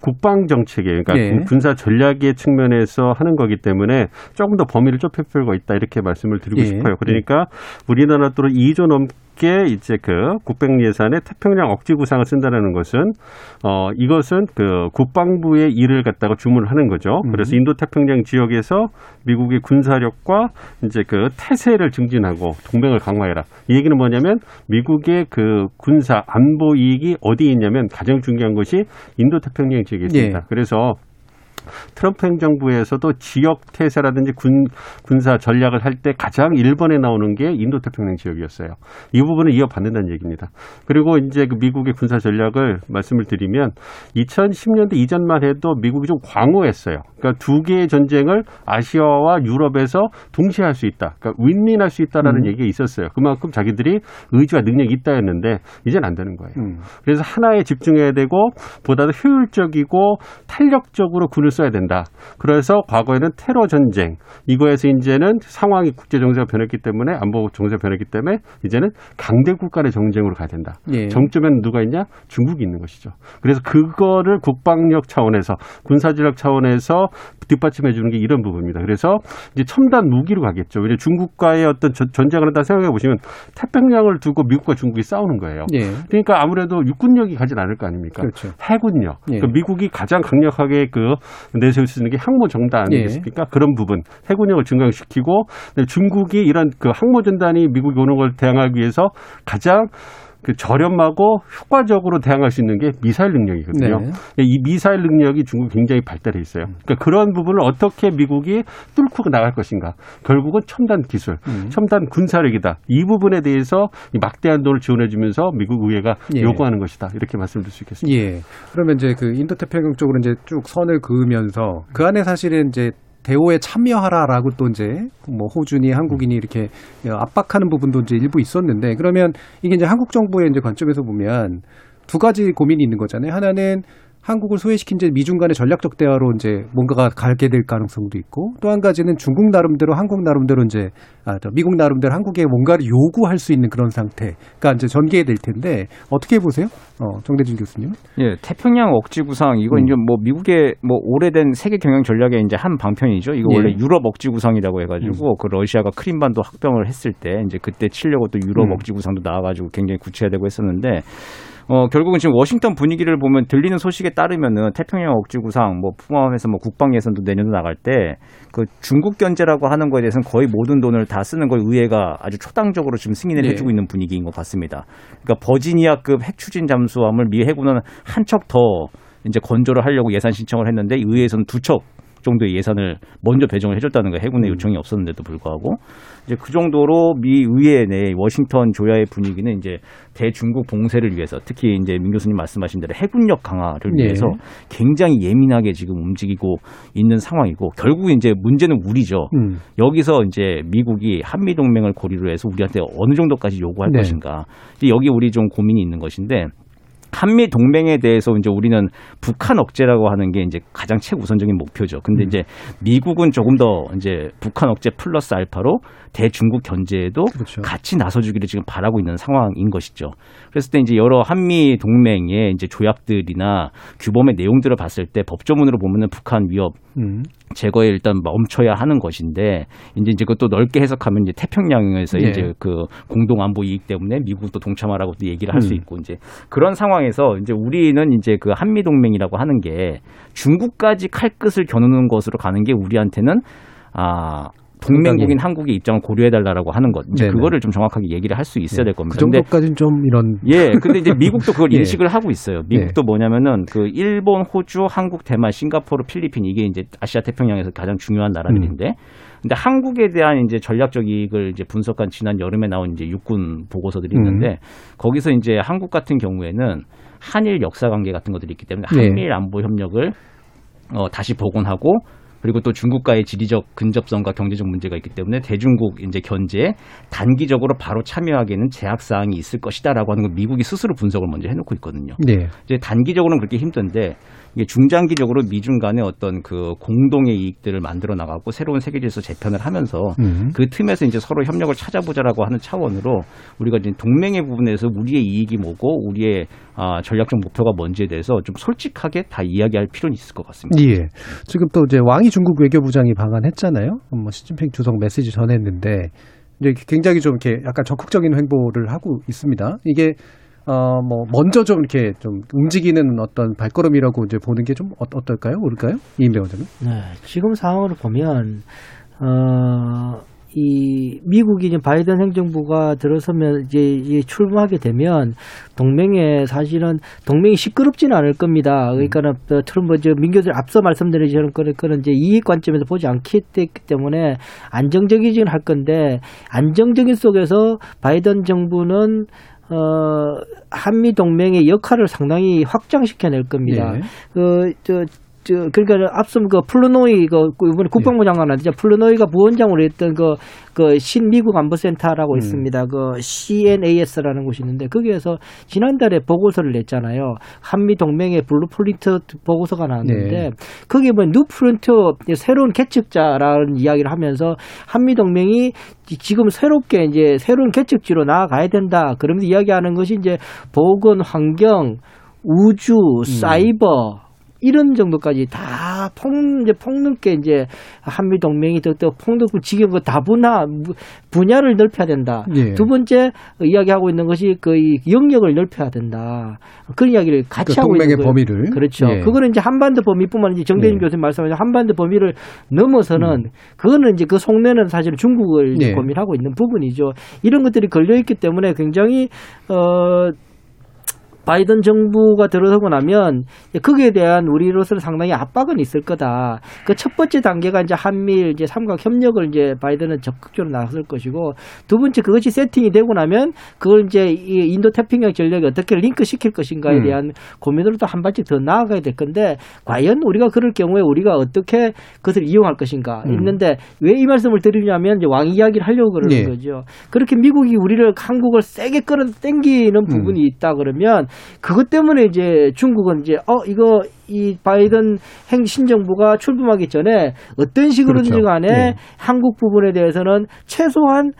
국방 정책이에요. 그러니까 예. 군사 전략의 측면에서 하는 거기 때문에 조금 더 범위를 좁힐 필요가 있다 이렇게 말씀을 드리고 예. 싶어요. 그러니까 우리나라 또 2조 넘 게 이제 그 국방 예산에 태평양 억지 구상을 쓴다는 것은 어 이것은 그 국방부의 일을 갖다가 주문을 하는 거죠. 음. 그래서 인도 태평양 지역에서 미국의 군사력과 이제 그 태세를 증진하고 동맹을 강화해라. 이 얘기는 뭐냐면 미국의 그 군사 안보 이익이 어디에 있냐면 가장 중요한 것이 인도 태평양 지역에 있습니다. 예. 그래서 트럼프 행정부에서도 지역 태세라든지 군, 군사 전략을 할 때 가장 1번에 나오는 게 인도 태평양 지역이었어요. 이 부분을 이어받는다는 얘기입니다. 그리고 이제 그 미국의 군사 전략을 말씀을 드리면 2010년대 이전만 해도 미국이 좀 광호했어요. 그러니까 두 개의 전쟁을 아시아와 유럽에서 동시에 할 수 있다. 그러니까 윈윈할 수 있다라는 음. 얘기가 있었어요. 그만큼 자기들이 의지와 능력이 있다였는데 이제는 안 되는 거예요. 음. 그래서 하나에 집중해야 되고 보다 더 효율적이고 탄력적으로 군을 써야 된다. 그래서 과거에는 테러 전쟁 이거에서 이제는 상황이 국제 정세가 변했기 때문에 안보 정세가 변했기 때문에 이제는 강대국 간의 정쟁으로 가야 된다. 예. 정점에는 누가 있냐? 중국이 있는 것이죠. 그래서 그거를 국방력 차원에서 군사전략 차원에서 뒷받침해 주는 게 이런 부분입니다. 그래서 이제 첨단 무기로 가겠죠. 왜냐 중국과의 어떤 전- 전쟁을 한다 생각해 보시면 태평양을 두고 미국과 중국이 싸우는 거예요. 예. 그러니까 아무래도 육군력이 가진 않을 거 아닙니까? 그렇죠. 해군력. 예. 그 미국이 가장 강력하게 그 내세울 수 있는 게 항모 정단 예. 아니겠습니까? 그런 부분 해군력을 증강시키고 중국이 이런 그 항모 전단이 미국이 오는 걸 대항하기 위해서 가장 그 저렴하고 효과적으로 대항할 수 있는 게 미사일 능력이거든요. 네. 이 미사일 능력이 중국 굉장히 발달해 있어요. 그러니까 그런 부분을 어떻게 미국이 뚫고 나갈 것인가. 결국은 첨단 기술, 음. 첨단 군사력이다. 이 부분에 대해서 이 막대한 돈을 지원해 주면서 미국 의회가 예. 요구하는 것이다. 이렇게 말씀드릴 수 있겠습니다. 예. 그러면 이제 그 인도태평양 쪽으로 이제 쭉 선을 그으면서 그 안에 사실은 이제 대오에 참여하라라고 또 이제 뭐 호준이 한국인이 이렇게 압박하는 부분도 이제 일부 있었는데 그러면 이게 이제 한국 정부의 이제 관점에서 보면 두 가지 고민이 있는 거잖아요. 하나는 한국을 소외시킨 이제 미중 간의 전략적 대화로 이제 뭔가가 가게 될 가능성도 있고 또 한 가지는 중국 나름대로 한국 나름대로 이제 아, 저 미국 나름대로 한국에 뭔가를 요구할 수 있는 그런 상태가 이제 전개될 텐데 어떻게 보세요? 어, 정대진 교수님. 예, 태평양 억지 구상 이건 음. 이제 뭐 미국의 뭐 오래된 세계 경영 전략의 이제 한 방편이죠. 이거 예. 원래 유럽 억지 구상이라고 해가지고 그 러시아가 크림반도 합병을 했을 때 이제 그때 치려고 또 유럽 음. 억지 구상도 나와가지고 굉장히 구체화되고 했었는데 어, 결국은 지금 워싱턴 분위기를 보면 들리는 소식에 따르면은 태평양 억지 구상 뭐 포함해서 뭐 국방 예산도 내년도 나갈 때 그 중국 견제라고 하는 거에 대해서는 거의 모든 돈을 다 쓰는 걸 의회가 아주 초당적으로 지금 승인을 네. 해주고 있는 분위기인 것 같습니다. 그러니까 버지니아급 핵 추진 잠수함을 미 해군은 한 척 더 이제 건조를 하려고 예산 신청을 했는데 의회에서는 두 척 정도의 예산을 먼저 배정을 해줬다는 거예요. 해군의 요청이 없었는데도 불구하고 이제 그 정도로 미 의회 내 워싱턴 조야의 분위기는 이제 대중국 봉쇄를 위해서 특히 이제 민 교수님 말씀하신 대로 해군력 강화를 예. 위해서 굉장히 예민하게 지금 움직이고 있는 상황이고 결국 이제 문제는 우리죠. 음. 여기서 이제 미국이 한미 동맹을 고리로 해서 우리한테 어느 정도까지 요구할 네. 것인가. 여기 우리 좀 고민이 있는 것인데 한미 동맹에 대해서 이제 우리는 북한 억제라고 하는 게 이제 가장 최우선적인 목표죠. 근데 이제 미국은 조금 더 이제 북한 억제 플러스 알파로 대중국 견제에도 그렇죠. 같이 나서주기를 지금 바라고 있는 상황인 것이죠. 그랬을 때 이제 여러 한미 동맹의 이제 조약들이나 규범의 내용들을 봤을 때 법조문으로 보면은 북한 위협 음. 제거에 일단 멈춰야 하는 것인데 이제 이제 그것도 넓게 해석하면 이제 태평양에서 네. 이제 그 공동 안보 이익 때문에 미국도 동참하라고 또 얘기를 할수 음. 있고 이제 그런 상황에서 이제 우리는 이제 그 한미 동맹이라고 하는 게 중국까지 칼끝을 겨누는 것으로 가는 게 우리한테는 아 동맹국인 한국의 입장을 고려해달라고 하는 것. 이제 네네. 그거를 좀 정확하게 얘기를 할 수 있어야 될 겁니다. 그 정도까지는 좀 이런 예, 근데 이제 미국도 그걸 예. 인식을 하고 있어요. 미국도 뭐냐면은 그 일본, 호주, 한국, 대만, 싱가포르, 필리핀 이게 이제 아시아 태평양에서 가장 중요한 나라들인데 근데 한국에 대한 이제 전략적 이익을 이제 분석한 지난 여름에 나온 이제 육군 보고서들이 음. 있는데 거기서 이제 한국 같은 경우에는 한일 역사 관계 같은 것들이 있기 때문에 네. 한일 안보 협력을 어, 다시 복원하고 그리고 또 중국과의 지리적 근접성과 경제적 문제가 있기 때문에 대중국 이제 견제에 단기적으로 바로 참여하기에는 제약 사항이 있을 것이다라고 하는 걸 미국이 스스로 분석을 먼저 해놓고 있거든요. 네. 이제 단기적으로는 그렇게 힘든데 이게 중장기적으로 미중 간의 어떤 그 공동의 이익들을 만들어 나가고 새로운 세계 질서 재편을 하면서 음. 그 틈에서 이제 서로 협력을 찾아보자라고 하는 차원으로 우리가 이제 동맹의 부분에서 우리의 이익이 뭐고 우리의 아, 전략적 목표가 뭔지에 대해서 좀 솔직하게 다 이야기할 필요는 있을 것 같습니다. 예. 지금 또 이제 왕이 중국 외교부장이 방한했잖아요. 뭐 시진핑 주석 메시지 전했는데 이제 굉장히 좀 이렇게 약간 적극적인 행보를 하고 있습니다. 이게 어 뭐 먼저 좀 이렇게 좀 움직이는 어떤 발걸음이라고 이제 보는 게 좀 어떨까요? 모를까요? 이인배 원장님. 네, 지금 상황을 보면 어, 이 미국이 이제 바이든 행정부가 들어서면 이제, 이제 출범하게 되면 동맹에 사실은 동맹이 시끄럽지는 않을 겁니다. 그러니까는 어, 트럼프 저 민교들 앞서 말씀드린 저런 거는 그런 이제 이익 관점에서 보지 않기 때문에 안정적이긴 할 건데 안정적인 속에서 바이든 정부는 어, 한미 동맹의 역할을 상당히 확장시켜낼 겁니다. 예. 그, 저, 저, 그러니까 앞서 그 플루노이, 그, 이번에 국방부 장관한테 플루노이가 부원장으로 했던 그, 그 신미국 안보센터라고 음. 있습니다. 그 CNAS라는 곳이 있는데 거기에서 지난달에 보고서를 냈잖아요. 한미 동맹의 blueprint 보고서가 나왔는데 네. 거기에 뭐 뉴프린트 새로운 개척자라는 이야기를 하면서 한미 동맹이 지금 새롭게 이제 새로운 개척지로 나아가야 된다. 그러면서 이야기하는 것이 이제 보건, 환경, 우주, 사이버 이런 정도까지 다 폭, 이제 폭넓게 이제 한미 동맹이 더더 폭넓고 지금 그 다분화 분야를 넓혀야 된다. 예. 두 번째 이야기하고 있는 것이 거의 영역을 넓혀야 된다. 그런 이야기를 같이 그러니까 하고 동맹의 있는 거예요. 범위를. 그렇죠. 예. 그거는 이제 한반도 범위뿐만 아니라 정대진 예. 교수님 말씀하신 한반도 범위를 넘어서는 그거는 이제 그 속내는 사실 중국을 예. 고민하고 있는 부분이죠. 이런 것들이 걸려 있기 때문에 굉장히 어 바이든 정부가 들어서고 나면 거기에 대한 우리로서는 상당히 압박은 있을 거다. 그 첫 번째 단계가 이제 한미일 이제 삼각 협력을 이제 바이든은 적극적으로 나설 것이고 두 번째 그것이 세팅이 되고 나면 그걸 이제 이 인도 태평양 전략에 어떻게 링크 시킬 것인가에 음. 대한 고민으로 또 한 발짝 더 나아가야 될 건데 과연 우리가 그럴 경우에 우리가 어떻게 그것을 이용할 것인가 음. 있는데 왜 이 말씀을 드리냐면 이제 왕 이야기를 하려고 그러는 예. 거죠. 그렇게 미국이 우리를 한국을 세게 끌어 당기는 부분이 있다 그러면 그것 때문에 이제 중국은 이제 어 이거 이 바이든 행 신정부가 출범하기 전에 어떤 식으로든지 그렇죠. 간에 예. 한국 부분에 대해서는 최소한 에,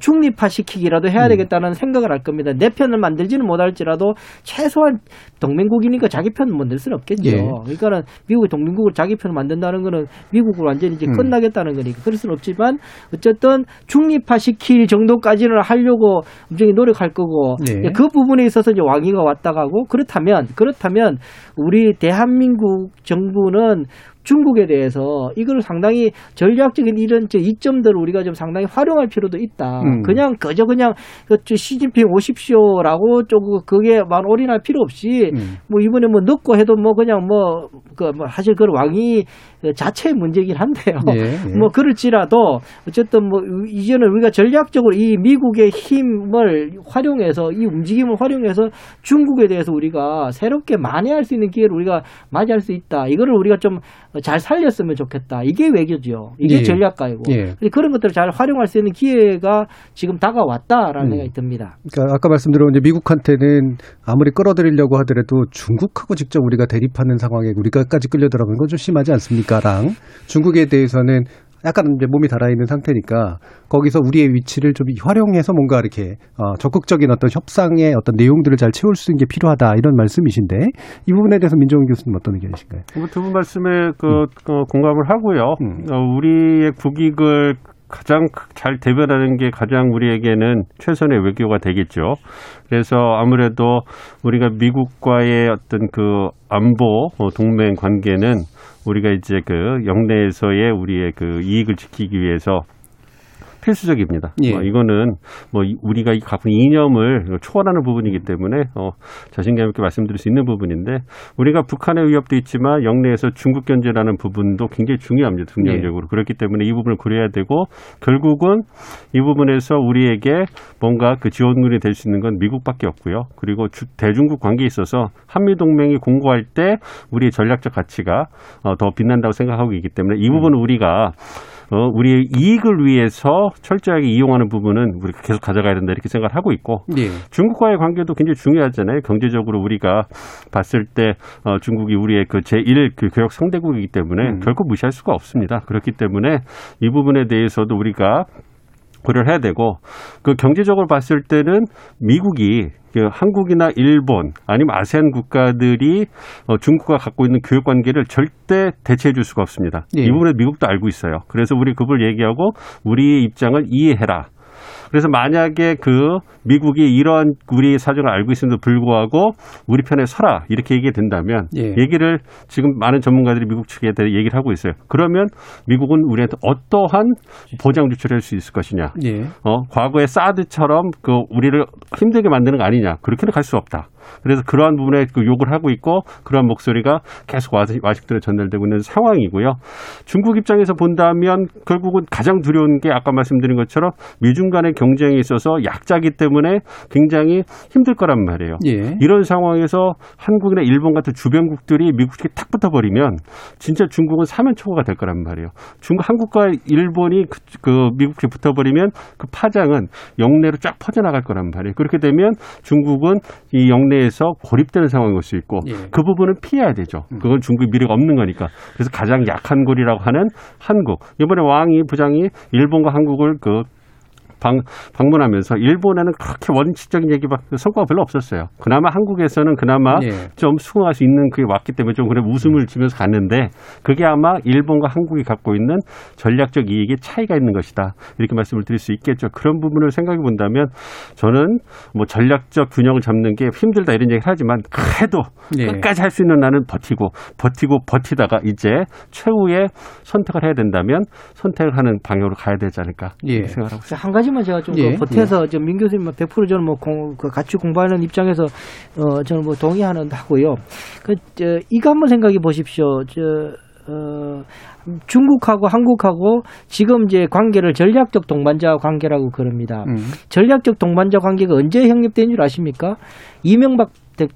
중립화 시키기라도 해야 음. 되겠다는 생각을 할 겁니다. 내 편을 만들지는 못할지라도 최소한 동맹국이니까 자기 편을 만들 수는 없겠죠. 예. 그러니까는 미국이 동맹국을 자기 편을 만든다는 거는 미국을 완전히 이제 음. 끝나겠다는 거니까 그럴 수는 없지만 어쨌든 중립화 시킬 정도까지는 하려고 굉장히 노력할 거고 예. 그 부분에 있어서 이제 왕위가 왔다 가고 그렇다면 그렇다면 우리 대한민국 정부는 중국에 대해서 이걸 상당히 전략적인 이런 저 이점들을 우리가 좀 상당히 활용할 필요도 있다. 음. 그냥 그저 그냥 그저 시진핑 오십시오라고 좀 그게 만 올인할 필요 없이 음. 뭐 이번에 뭐 넣고 해도 뭐 그냥 뭐그뭐 사실 그 왕이 자체의 문제긴 한데요. 예, 예. 뭐 그럴지라도 어쨌든 뭐 이제는 우리가 전략적으로 이 미국의 힘을 활용해서 이 움직임을 활용해서 중국에 대해서 우리가 새롭게 만회할 수 있는 기회를 우리가 맞이할 수 있다. 이거를 우리가 좀 잘 살렸으면 좋겠다. 이게 외교죠. 이게 예. 전략가이고 예. 그런 것들을 잘 활용할 수 있는 기회가 지금 다가왔다라는 음. 생각이 듭니다. 그러니까 아까 말씀드린 이제 미국한테는 아무리 끌어들이려고 하더라도 중국하고 직접 우리가 대립하는 상황에 우리가까지 끌려 들어가는 건 좀 심하지 않습니까 랑 중국에 대해서는 약간 이제 몸이 달아있는 상태니까 거기서 우리의 위치를 좀 활용해서 뭔가 이렇게 어, 적극적인 어떤 협상의 어떤 내용들을 잘 채울 수 있는 게 필요하다 이런 말씀이신데 이 부분에 대해서 민정훈 교수님 어떤 의견이신가요? 두 분 말씀에 그 어, 공감을 하고요. 음. 어, 우리의 국익을 가장 잘 대변하는 게 가장 우리에게는 최선의 외교가 되겠죠. 그래서 아무래도 우리가 미국과의 어떤 그 안보 어, 동맹 관계는 우리가 이제 그 영내에서의 우리의 그 이익을 지키기 위해서 필수적입니다. 예. 어, 이거는 뭐 이- 우리가 이 있는 이념을 초월하는 부분이기 때문에 어, 자신감 있게 말씀드릴 수 있는 부분인데 우리가 북한의 위협도 있지만 영내에서 중국 견제라는 부분도 굉장히 중요합니다. 중량적으로 그렇기 때문에 이 부분을 고려해야 되고 결국은 이 부분에서 우리에게 뭔가 그 지원군이 될 수 있는 건 미국밖에 없고요. 그리고 주- 대중국 관계에 있어서 한미 동맹이 공고할 때 우리의 전략적 가치가 어, 더 빛난다고 생각하고 있기 때문에 이 부분은 우리가 어, 우리의 이익을 위해서 철저하게 이용하는 부분은 우리가 계속 가져가야 된다 이렇게 생각을 하고 있고 예. 중국과의 관계도 굉장히 중요하잖아요. 경제적으로 우리가 봤을 때 어, 중국이 우리의 그 제1 그 교역 상대국이기 때문에 음. 결코 무시할 수가 없습니다. 그렇기 때문에 이 부분에 대해서도 우리가 고려를 해야 되고 그 경제적으로 봤을 때는 미국이 그 한국이나 일본 아니면 아세안 국가들이 어, 중국과 갖고 있는 교육 관계를 절대 대체해 줄 수가 없습니다. 예. 이 부분에 미국도 알고 있어요. 그래서 우리 그걸 얘기하고 우리의 입장을 이해해라. 그래서 만약에 그 미국이 이런 우리 사정을 알고 있음에도 불구하고 우리 편에 서라 이렇게 얘기 된다면 예. 얘기를 지금 많은 전문가들이 미국 측에 대해 얘기를 하고 있어요. 그러면 미국은 우리한테 어떠한 보장 조치를 할 수 있을 것이냐? 예. 어, 과거의 사드처럼 그 우리를 힘들게 만드는 거 아니냐? 그렇게는 갈 수 없다. 그래서 그러한 부분에 그 욕을 하고 있고 그러한 목소리가 계속 와식들에 전달되고 있는 상황이고요. 중국 입장에서 본다면 결국은 가장 두려운 게 아까 말씀드린 것처럼 미중 간의 경쟁에 있어서 약자기 때문에 굉장히 힘들 거란 말이에요. 예. 이런 상황에서 한국이나 일본 같은 주변국들이 미국에 탁 붙어버리면 진짜 중국은 사면초가가 될 거란 말이에요. 중국, 한국과 일본이 그, 그 미국에 붙어버리면 그 파장은 영내로 쫙 퍼져나갈 거란 말이에요. 그렇게 되면 중국은 이 영내 에서 고립되는 상황이 올수 있고 예. 그 부분은 피해야 되죠. 그건 중국의 미래가 없는 거니까. 그래서 가장 약한 고리라고 하는 한국. 이번에 왕이 부장이 일본과 한국을 그 방, 방문하면서 일본에는 그렇게 원칙적인 얘기밖에 성과가 별로 없었어요. 그나마 한국에서는 그나마 예. 좀 수긍할 수 있는 그게 왔기 때문에 좀 그래 웃음을 지면서 갔는데 그게 아마 일본과 한국이 갖고 있는 전략적 이익의 차이가 있는 것이다. 이렇게 말씀을 드릴 수 있겠죠. 그런 부분을 생각해 본다면 저는 뭐 전략적 균형을 잡는 게 힘들다 이런 얘기를 하지만 그래도 예. 끝까지 할 수 있는 나는 버티고 버티고 버티다가 이제 최후의 선택을 해야 된다면 선택을 하는 방향으로 가야 되지 않을까 예. 이렇게 생각을 하고 있습니다. 한 가지 만 제가 좀 예, 그 보태서 좀민 교수님 100% 저는 뭐 공, 그 같이 공부하는 입장에서 어 저는 뭐 동의하는 하고요. 그 저, 이거 한번 생각해 보십시오. 저 어, 중국하고 한국하고 지금 이제 관계를 전략적 동반자 관계라고 그럽니다. 음. 전략적 동반자 관계가 언제 형립된 줄 아십니까? 이명박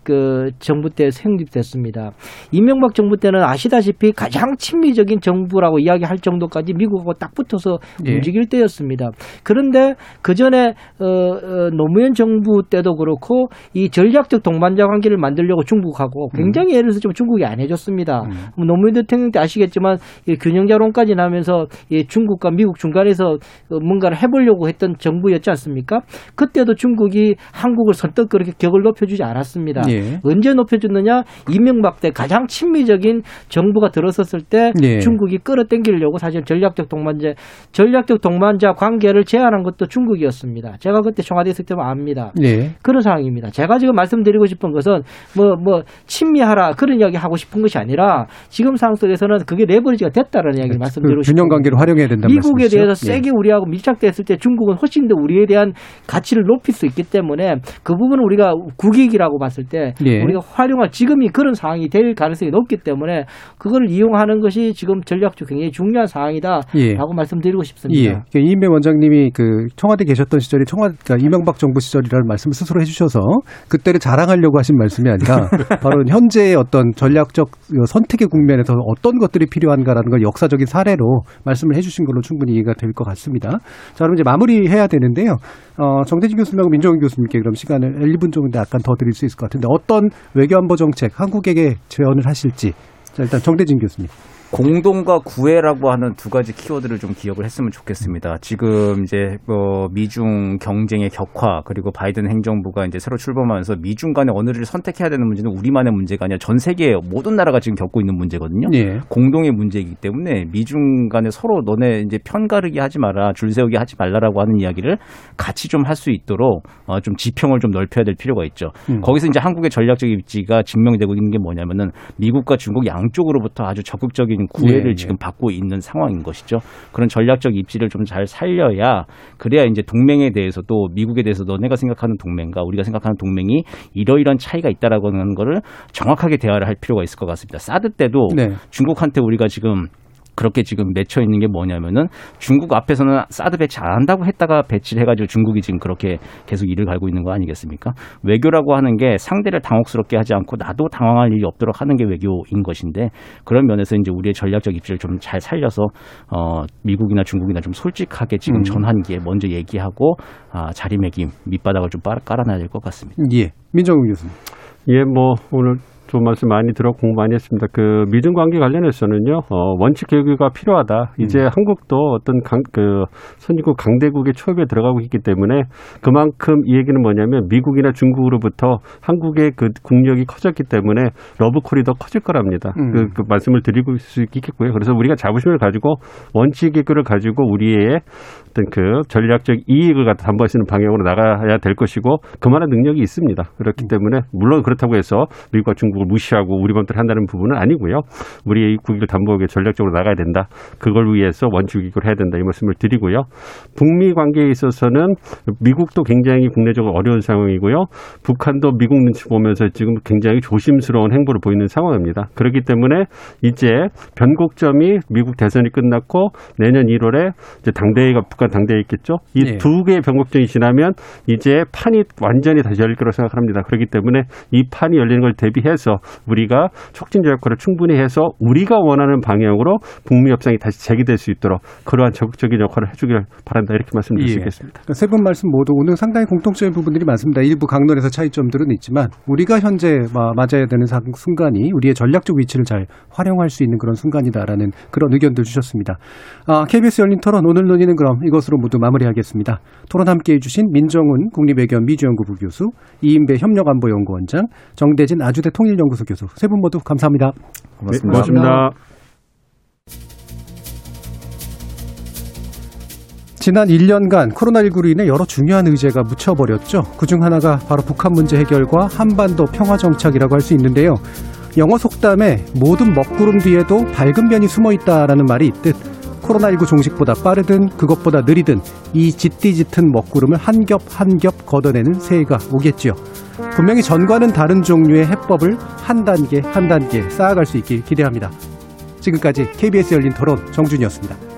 그 정부 때 성립됐습니다. 이명박 정부 때는 아시다시피 가장 친미적인 정부라고 이야기할 정도까지 미국하고 딱 붙어서 예. 움직일 때였습니다. 그런데 그 전에 어, 어, 노무현 정부 때도 그렇고 이 전략적 동반자 관계를 만들려고 중국하고 굉장히 예를 들어서 좀 중국이 안 해줬습니다. 뭐 노무현 대통령 때 아시겠지만 이 균형자론까지 나면서 이 중국과 미국 중간에서 어, 뭔가를 해보려고 했던 정부였지 않습니까? 그때도 중국이 한국을 선뜻 그렇게 격을 높여주지 않았습니다. 예. 언제 높여줬느냐? 이명박 때 가장 친미적인 정부가 들어섰을 때 예. 중국이 끌어당기려고 사실 전략적 동반자 전략적 동반자 관계를 제안한 것도 중국이었습니다. 제가 그때 청와대 있을 때만 압니다. 예. 그런 상황입니다. 제가 지금 말씀드리고 싶은 것은 뭐, 뭐, 친미하라 그런 이야기 하고 싶은 것이 아니라 지금 상황 속에서는 그게 레버리지가 됐다는 이야기를 말씀드리고 그 싶습니다. 균형 관계를 활용해야 된다는 미국에 말씀이시죠? 대해서 예. 세게 우리하고 밀착됐을 때 중국은 훨씬 더 우리에 대한 가치를 높일 수 있기 때문에 그 부분은 우리가 국익이라고 봤을 때 예. 우리가 활용할 지금이 그런 상황이 될 가능성이 높기 때문에 그걸 이용하는 것이 지금 전략적 굉장히 중요한 상황이다라고 예. 말씀드리고 싶습니다. 예. 그 이인배 원장님이 그 청와대 계셨던 시절이 청와대 그러니까 이명박 정부 시절이라는 말씀을 스스로 해주셔서 그때를 자랑하려고 하신 말씀이 아니라 바로 현재의 어떤 전략적 선택의 국면에서 어떤 것들이 필요한가라는 걸 역사적인 사례로 말씀을 해주신 걸로 충분히 이해가 될 것 같습니다. 자, 그럼 이제 마무리해야 되는데요. 어, 정대진 교수님하고 민정훈 교수님께 그럼 시간을 1분 정도 약간 더 드릴 수 있을 것 같 은데 어떤 외교안보 정책 한국에게 제언을 하실지 자, 일단 정대진 교수님. 공동과 구애라고 하는 두 가지 키워드를 좀 기억을 했으면 좋겠습니다. 지금 이제 뭐 미중 경쟁의 격화 그리고 바이든 행정부가 이제 새로 출범하면서 미중 간의 언어를 선택해야 되는 문제는 우리만의 문제가 아니라 전 세계 모든 나라가 지금 겪고 있는 문제거든요. 예. 공동의 문제이기 때문에 미중 간에 서로 너네 이제 편가르기 하지 마라, 줄 세우기 하지 말라라고 하는 이야기를 같이 좀 할 수 있도록 어, 좀 지평을 좀 넓혀야 될 필요가 있죠. 음. 거기서 이제 한국의 전략적 입지가 증명되고 있는 게 뭐냐면은 미국과 중국 양쪽으로부터 아주 적극적인 구애를 네, 지금 받고 있는 상황인 것이죠. 그런 전략적 입지를 좀 잘 살려야 그래야 이제 동맹에 대해서도 미국에 대해서 너네가 생각하는 동맹과 우리가 생각하는 동맹이 이러이러한 차이가 있다라고 하는 거를 정확하게 대화를 할 필요가 있을 것 같습니다. 사드 때도 네. 중국한테 우리가 지금 그렇게 지금 맺혀 있는 게 뭐냐면은 중국 앞에서는 사드 배치 안 한다고 했다가 배치를 해가지고 중국이 지금 그렇게 계속 일을 갈고 있는 거 아니겠습니까? 외교라고 하는 게 상대를 당혹스럽게 하지 않고 나도 당황할 일이 없도록 하는 게 외교인 것인데 그런 면에서 이제 우리의 전략적 입지를 좀 잘 살려서 어 미국이나 중국이나 좀 솔직하게 지금 음. 전환기에 먼저 얘기하고 아, 자리매김 밑바닥을 좀 깔- 깔아놔야 될 것 같습니다. 예. 민정훈 교수님. 예, 뭐 오늘 좋은 말씀 많이 들어 공부 많이 했습니다. 그 미중 관계 관련해서는요, 어, 원칙 개혁가 필요하다. 이제 한국도 어떤 강, 그 선진국 강대국의 초입에 들어가고 있기 때문에 그만큼 이 얘기는 뭐냐면 미국이나 중국으로부터 한국의 그 국력이 커졌기 때문에 러브콜이 더 커질 거랍니다. 음. 그, 그 말씀을 드리고 수 있겠고요. 그래서 우리가 자부심을 가지고 원칙 개혁을 가지고 우리의 어떤 그 전략적 이익을 갖다 담보하시는 방향으로 나가야 될 것이고 그만한 능력이 있습니다. 그렇기 때문에 물론 그렇다고 해서 미국과 중국 을 무시하고 우리 맘대로 한다는 부분은 아니고요. 우리의 국익을 담보하기 위해 전략적으로 나가야 된다. 그걸 위해서 원칙이익을 해야 된다. 이 말씀을 드리고요. 북미 관계에 있어서는 미국도 굉장히 국내적으로 어려운 상황이고요. 북한도 미국 눈치 보면서 지금 굉장히 조심스러운 행보를 보이는 상황입니다. 그렇기 때문에 이제 변곡점이 미국 대선이 끝났고 내년 1월에 이제 당대회가 북한 당대회 있겠죠. 이 네. 두 개의 변곡점이 지나면 이제 판이 완전히 다시 열릴 거라고 생각합니다. 그렇기 때문에 이 판이 열리는 걸 대비해서 우리가 촉진제 역할을 충분히 해서 우리가 원하는 방향으로 북미 협상이 다시 재개될 수 있도록 그러한 적극적인 역할을 해주길 바란다 이렇게 말씀드릴 수 예. 있겠습니다. 세분 말씀 모두 오늘 상당히 공통적인 부분들이 많습니다. 일부 강론에서 차이점들은 있지만 우리가 현재 마- 맞아야 되는 상- 순간이 우리의 전략적 위치를 잘 활용할 수 있는 그런 순간이다라는 그런 의견들 주셨습니다. 아, KBS 열린 토론 오늘 논의는 그럼 이것으로 모두 마무리하겠습니다. 토론 함께해 주신 민정훈 국립외교원 미주연구 부 교수, 이인배 협력안보연구원장, 정대진 아주대 통일연 구소 교수 세 분 모두 감사합니다. 네, 고맙습니다. 지난 1년간 코로나19로 인해 여러 중요한 의제가 묻혀버렸죠. 그중 하나가 바로 북한 문제 해결과 한반도 평화 정착이라고 할 수 있는데요. 영어 속담에 모든 먹구름 뒤에도 밝은 변이 숨어 있다라는 말이 있듯 코로나19 종식보다 빠르든 그것보다 느리든 이 짙디짙은 먹구름을 한 겹 한 겹 걷어내는 새해가 오겠지요. 분명히 전과는 다른 종류의 해법을 한 단계 한 단계 쌓아갈 수 있길 기대합니다. 지금까지 KBS 열린 토론 정준이었습니다.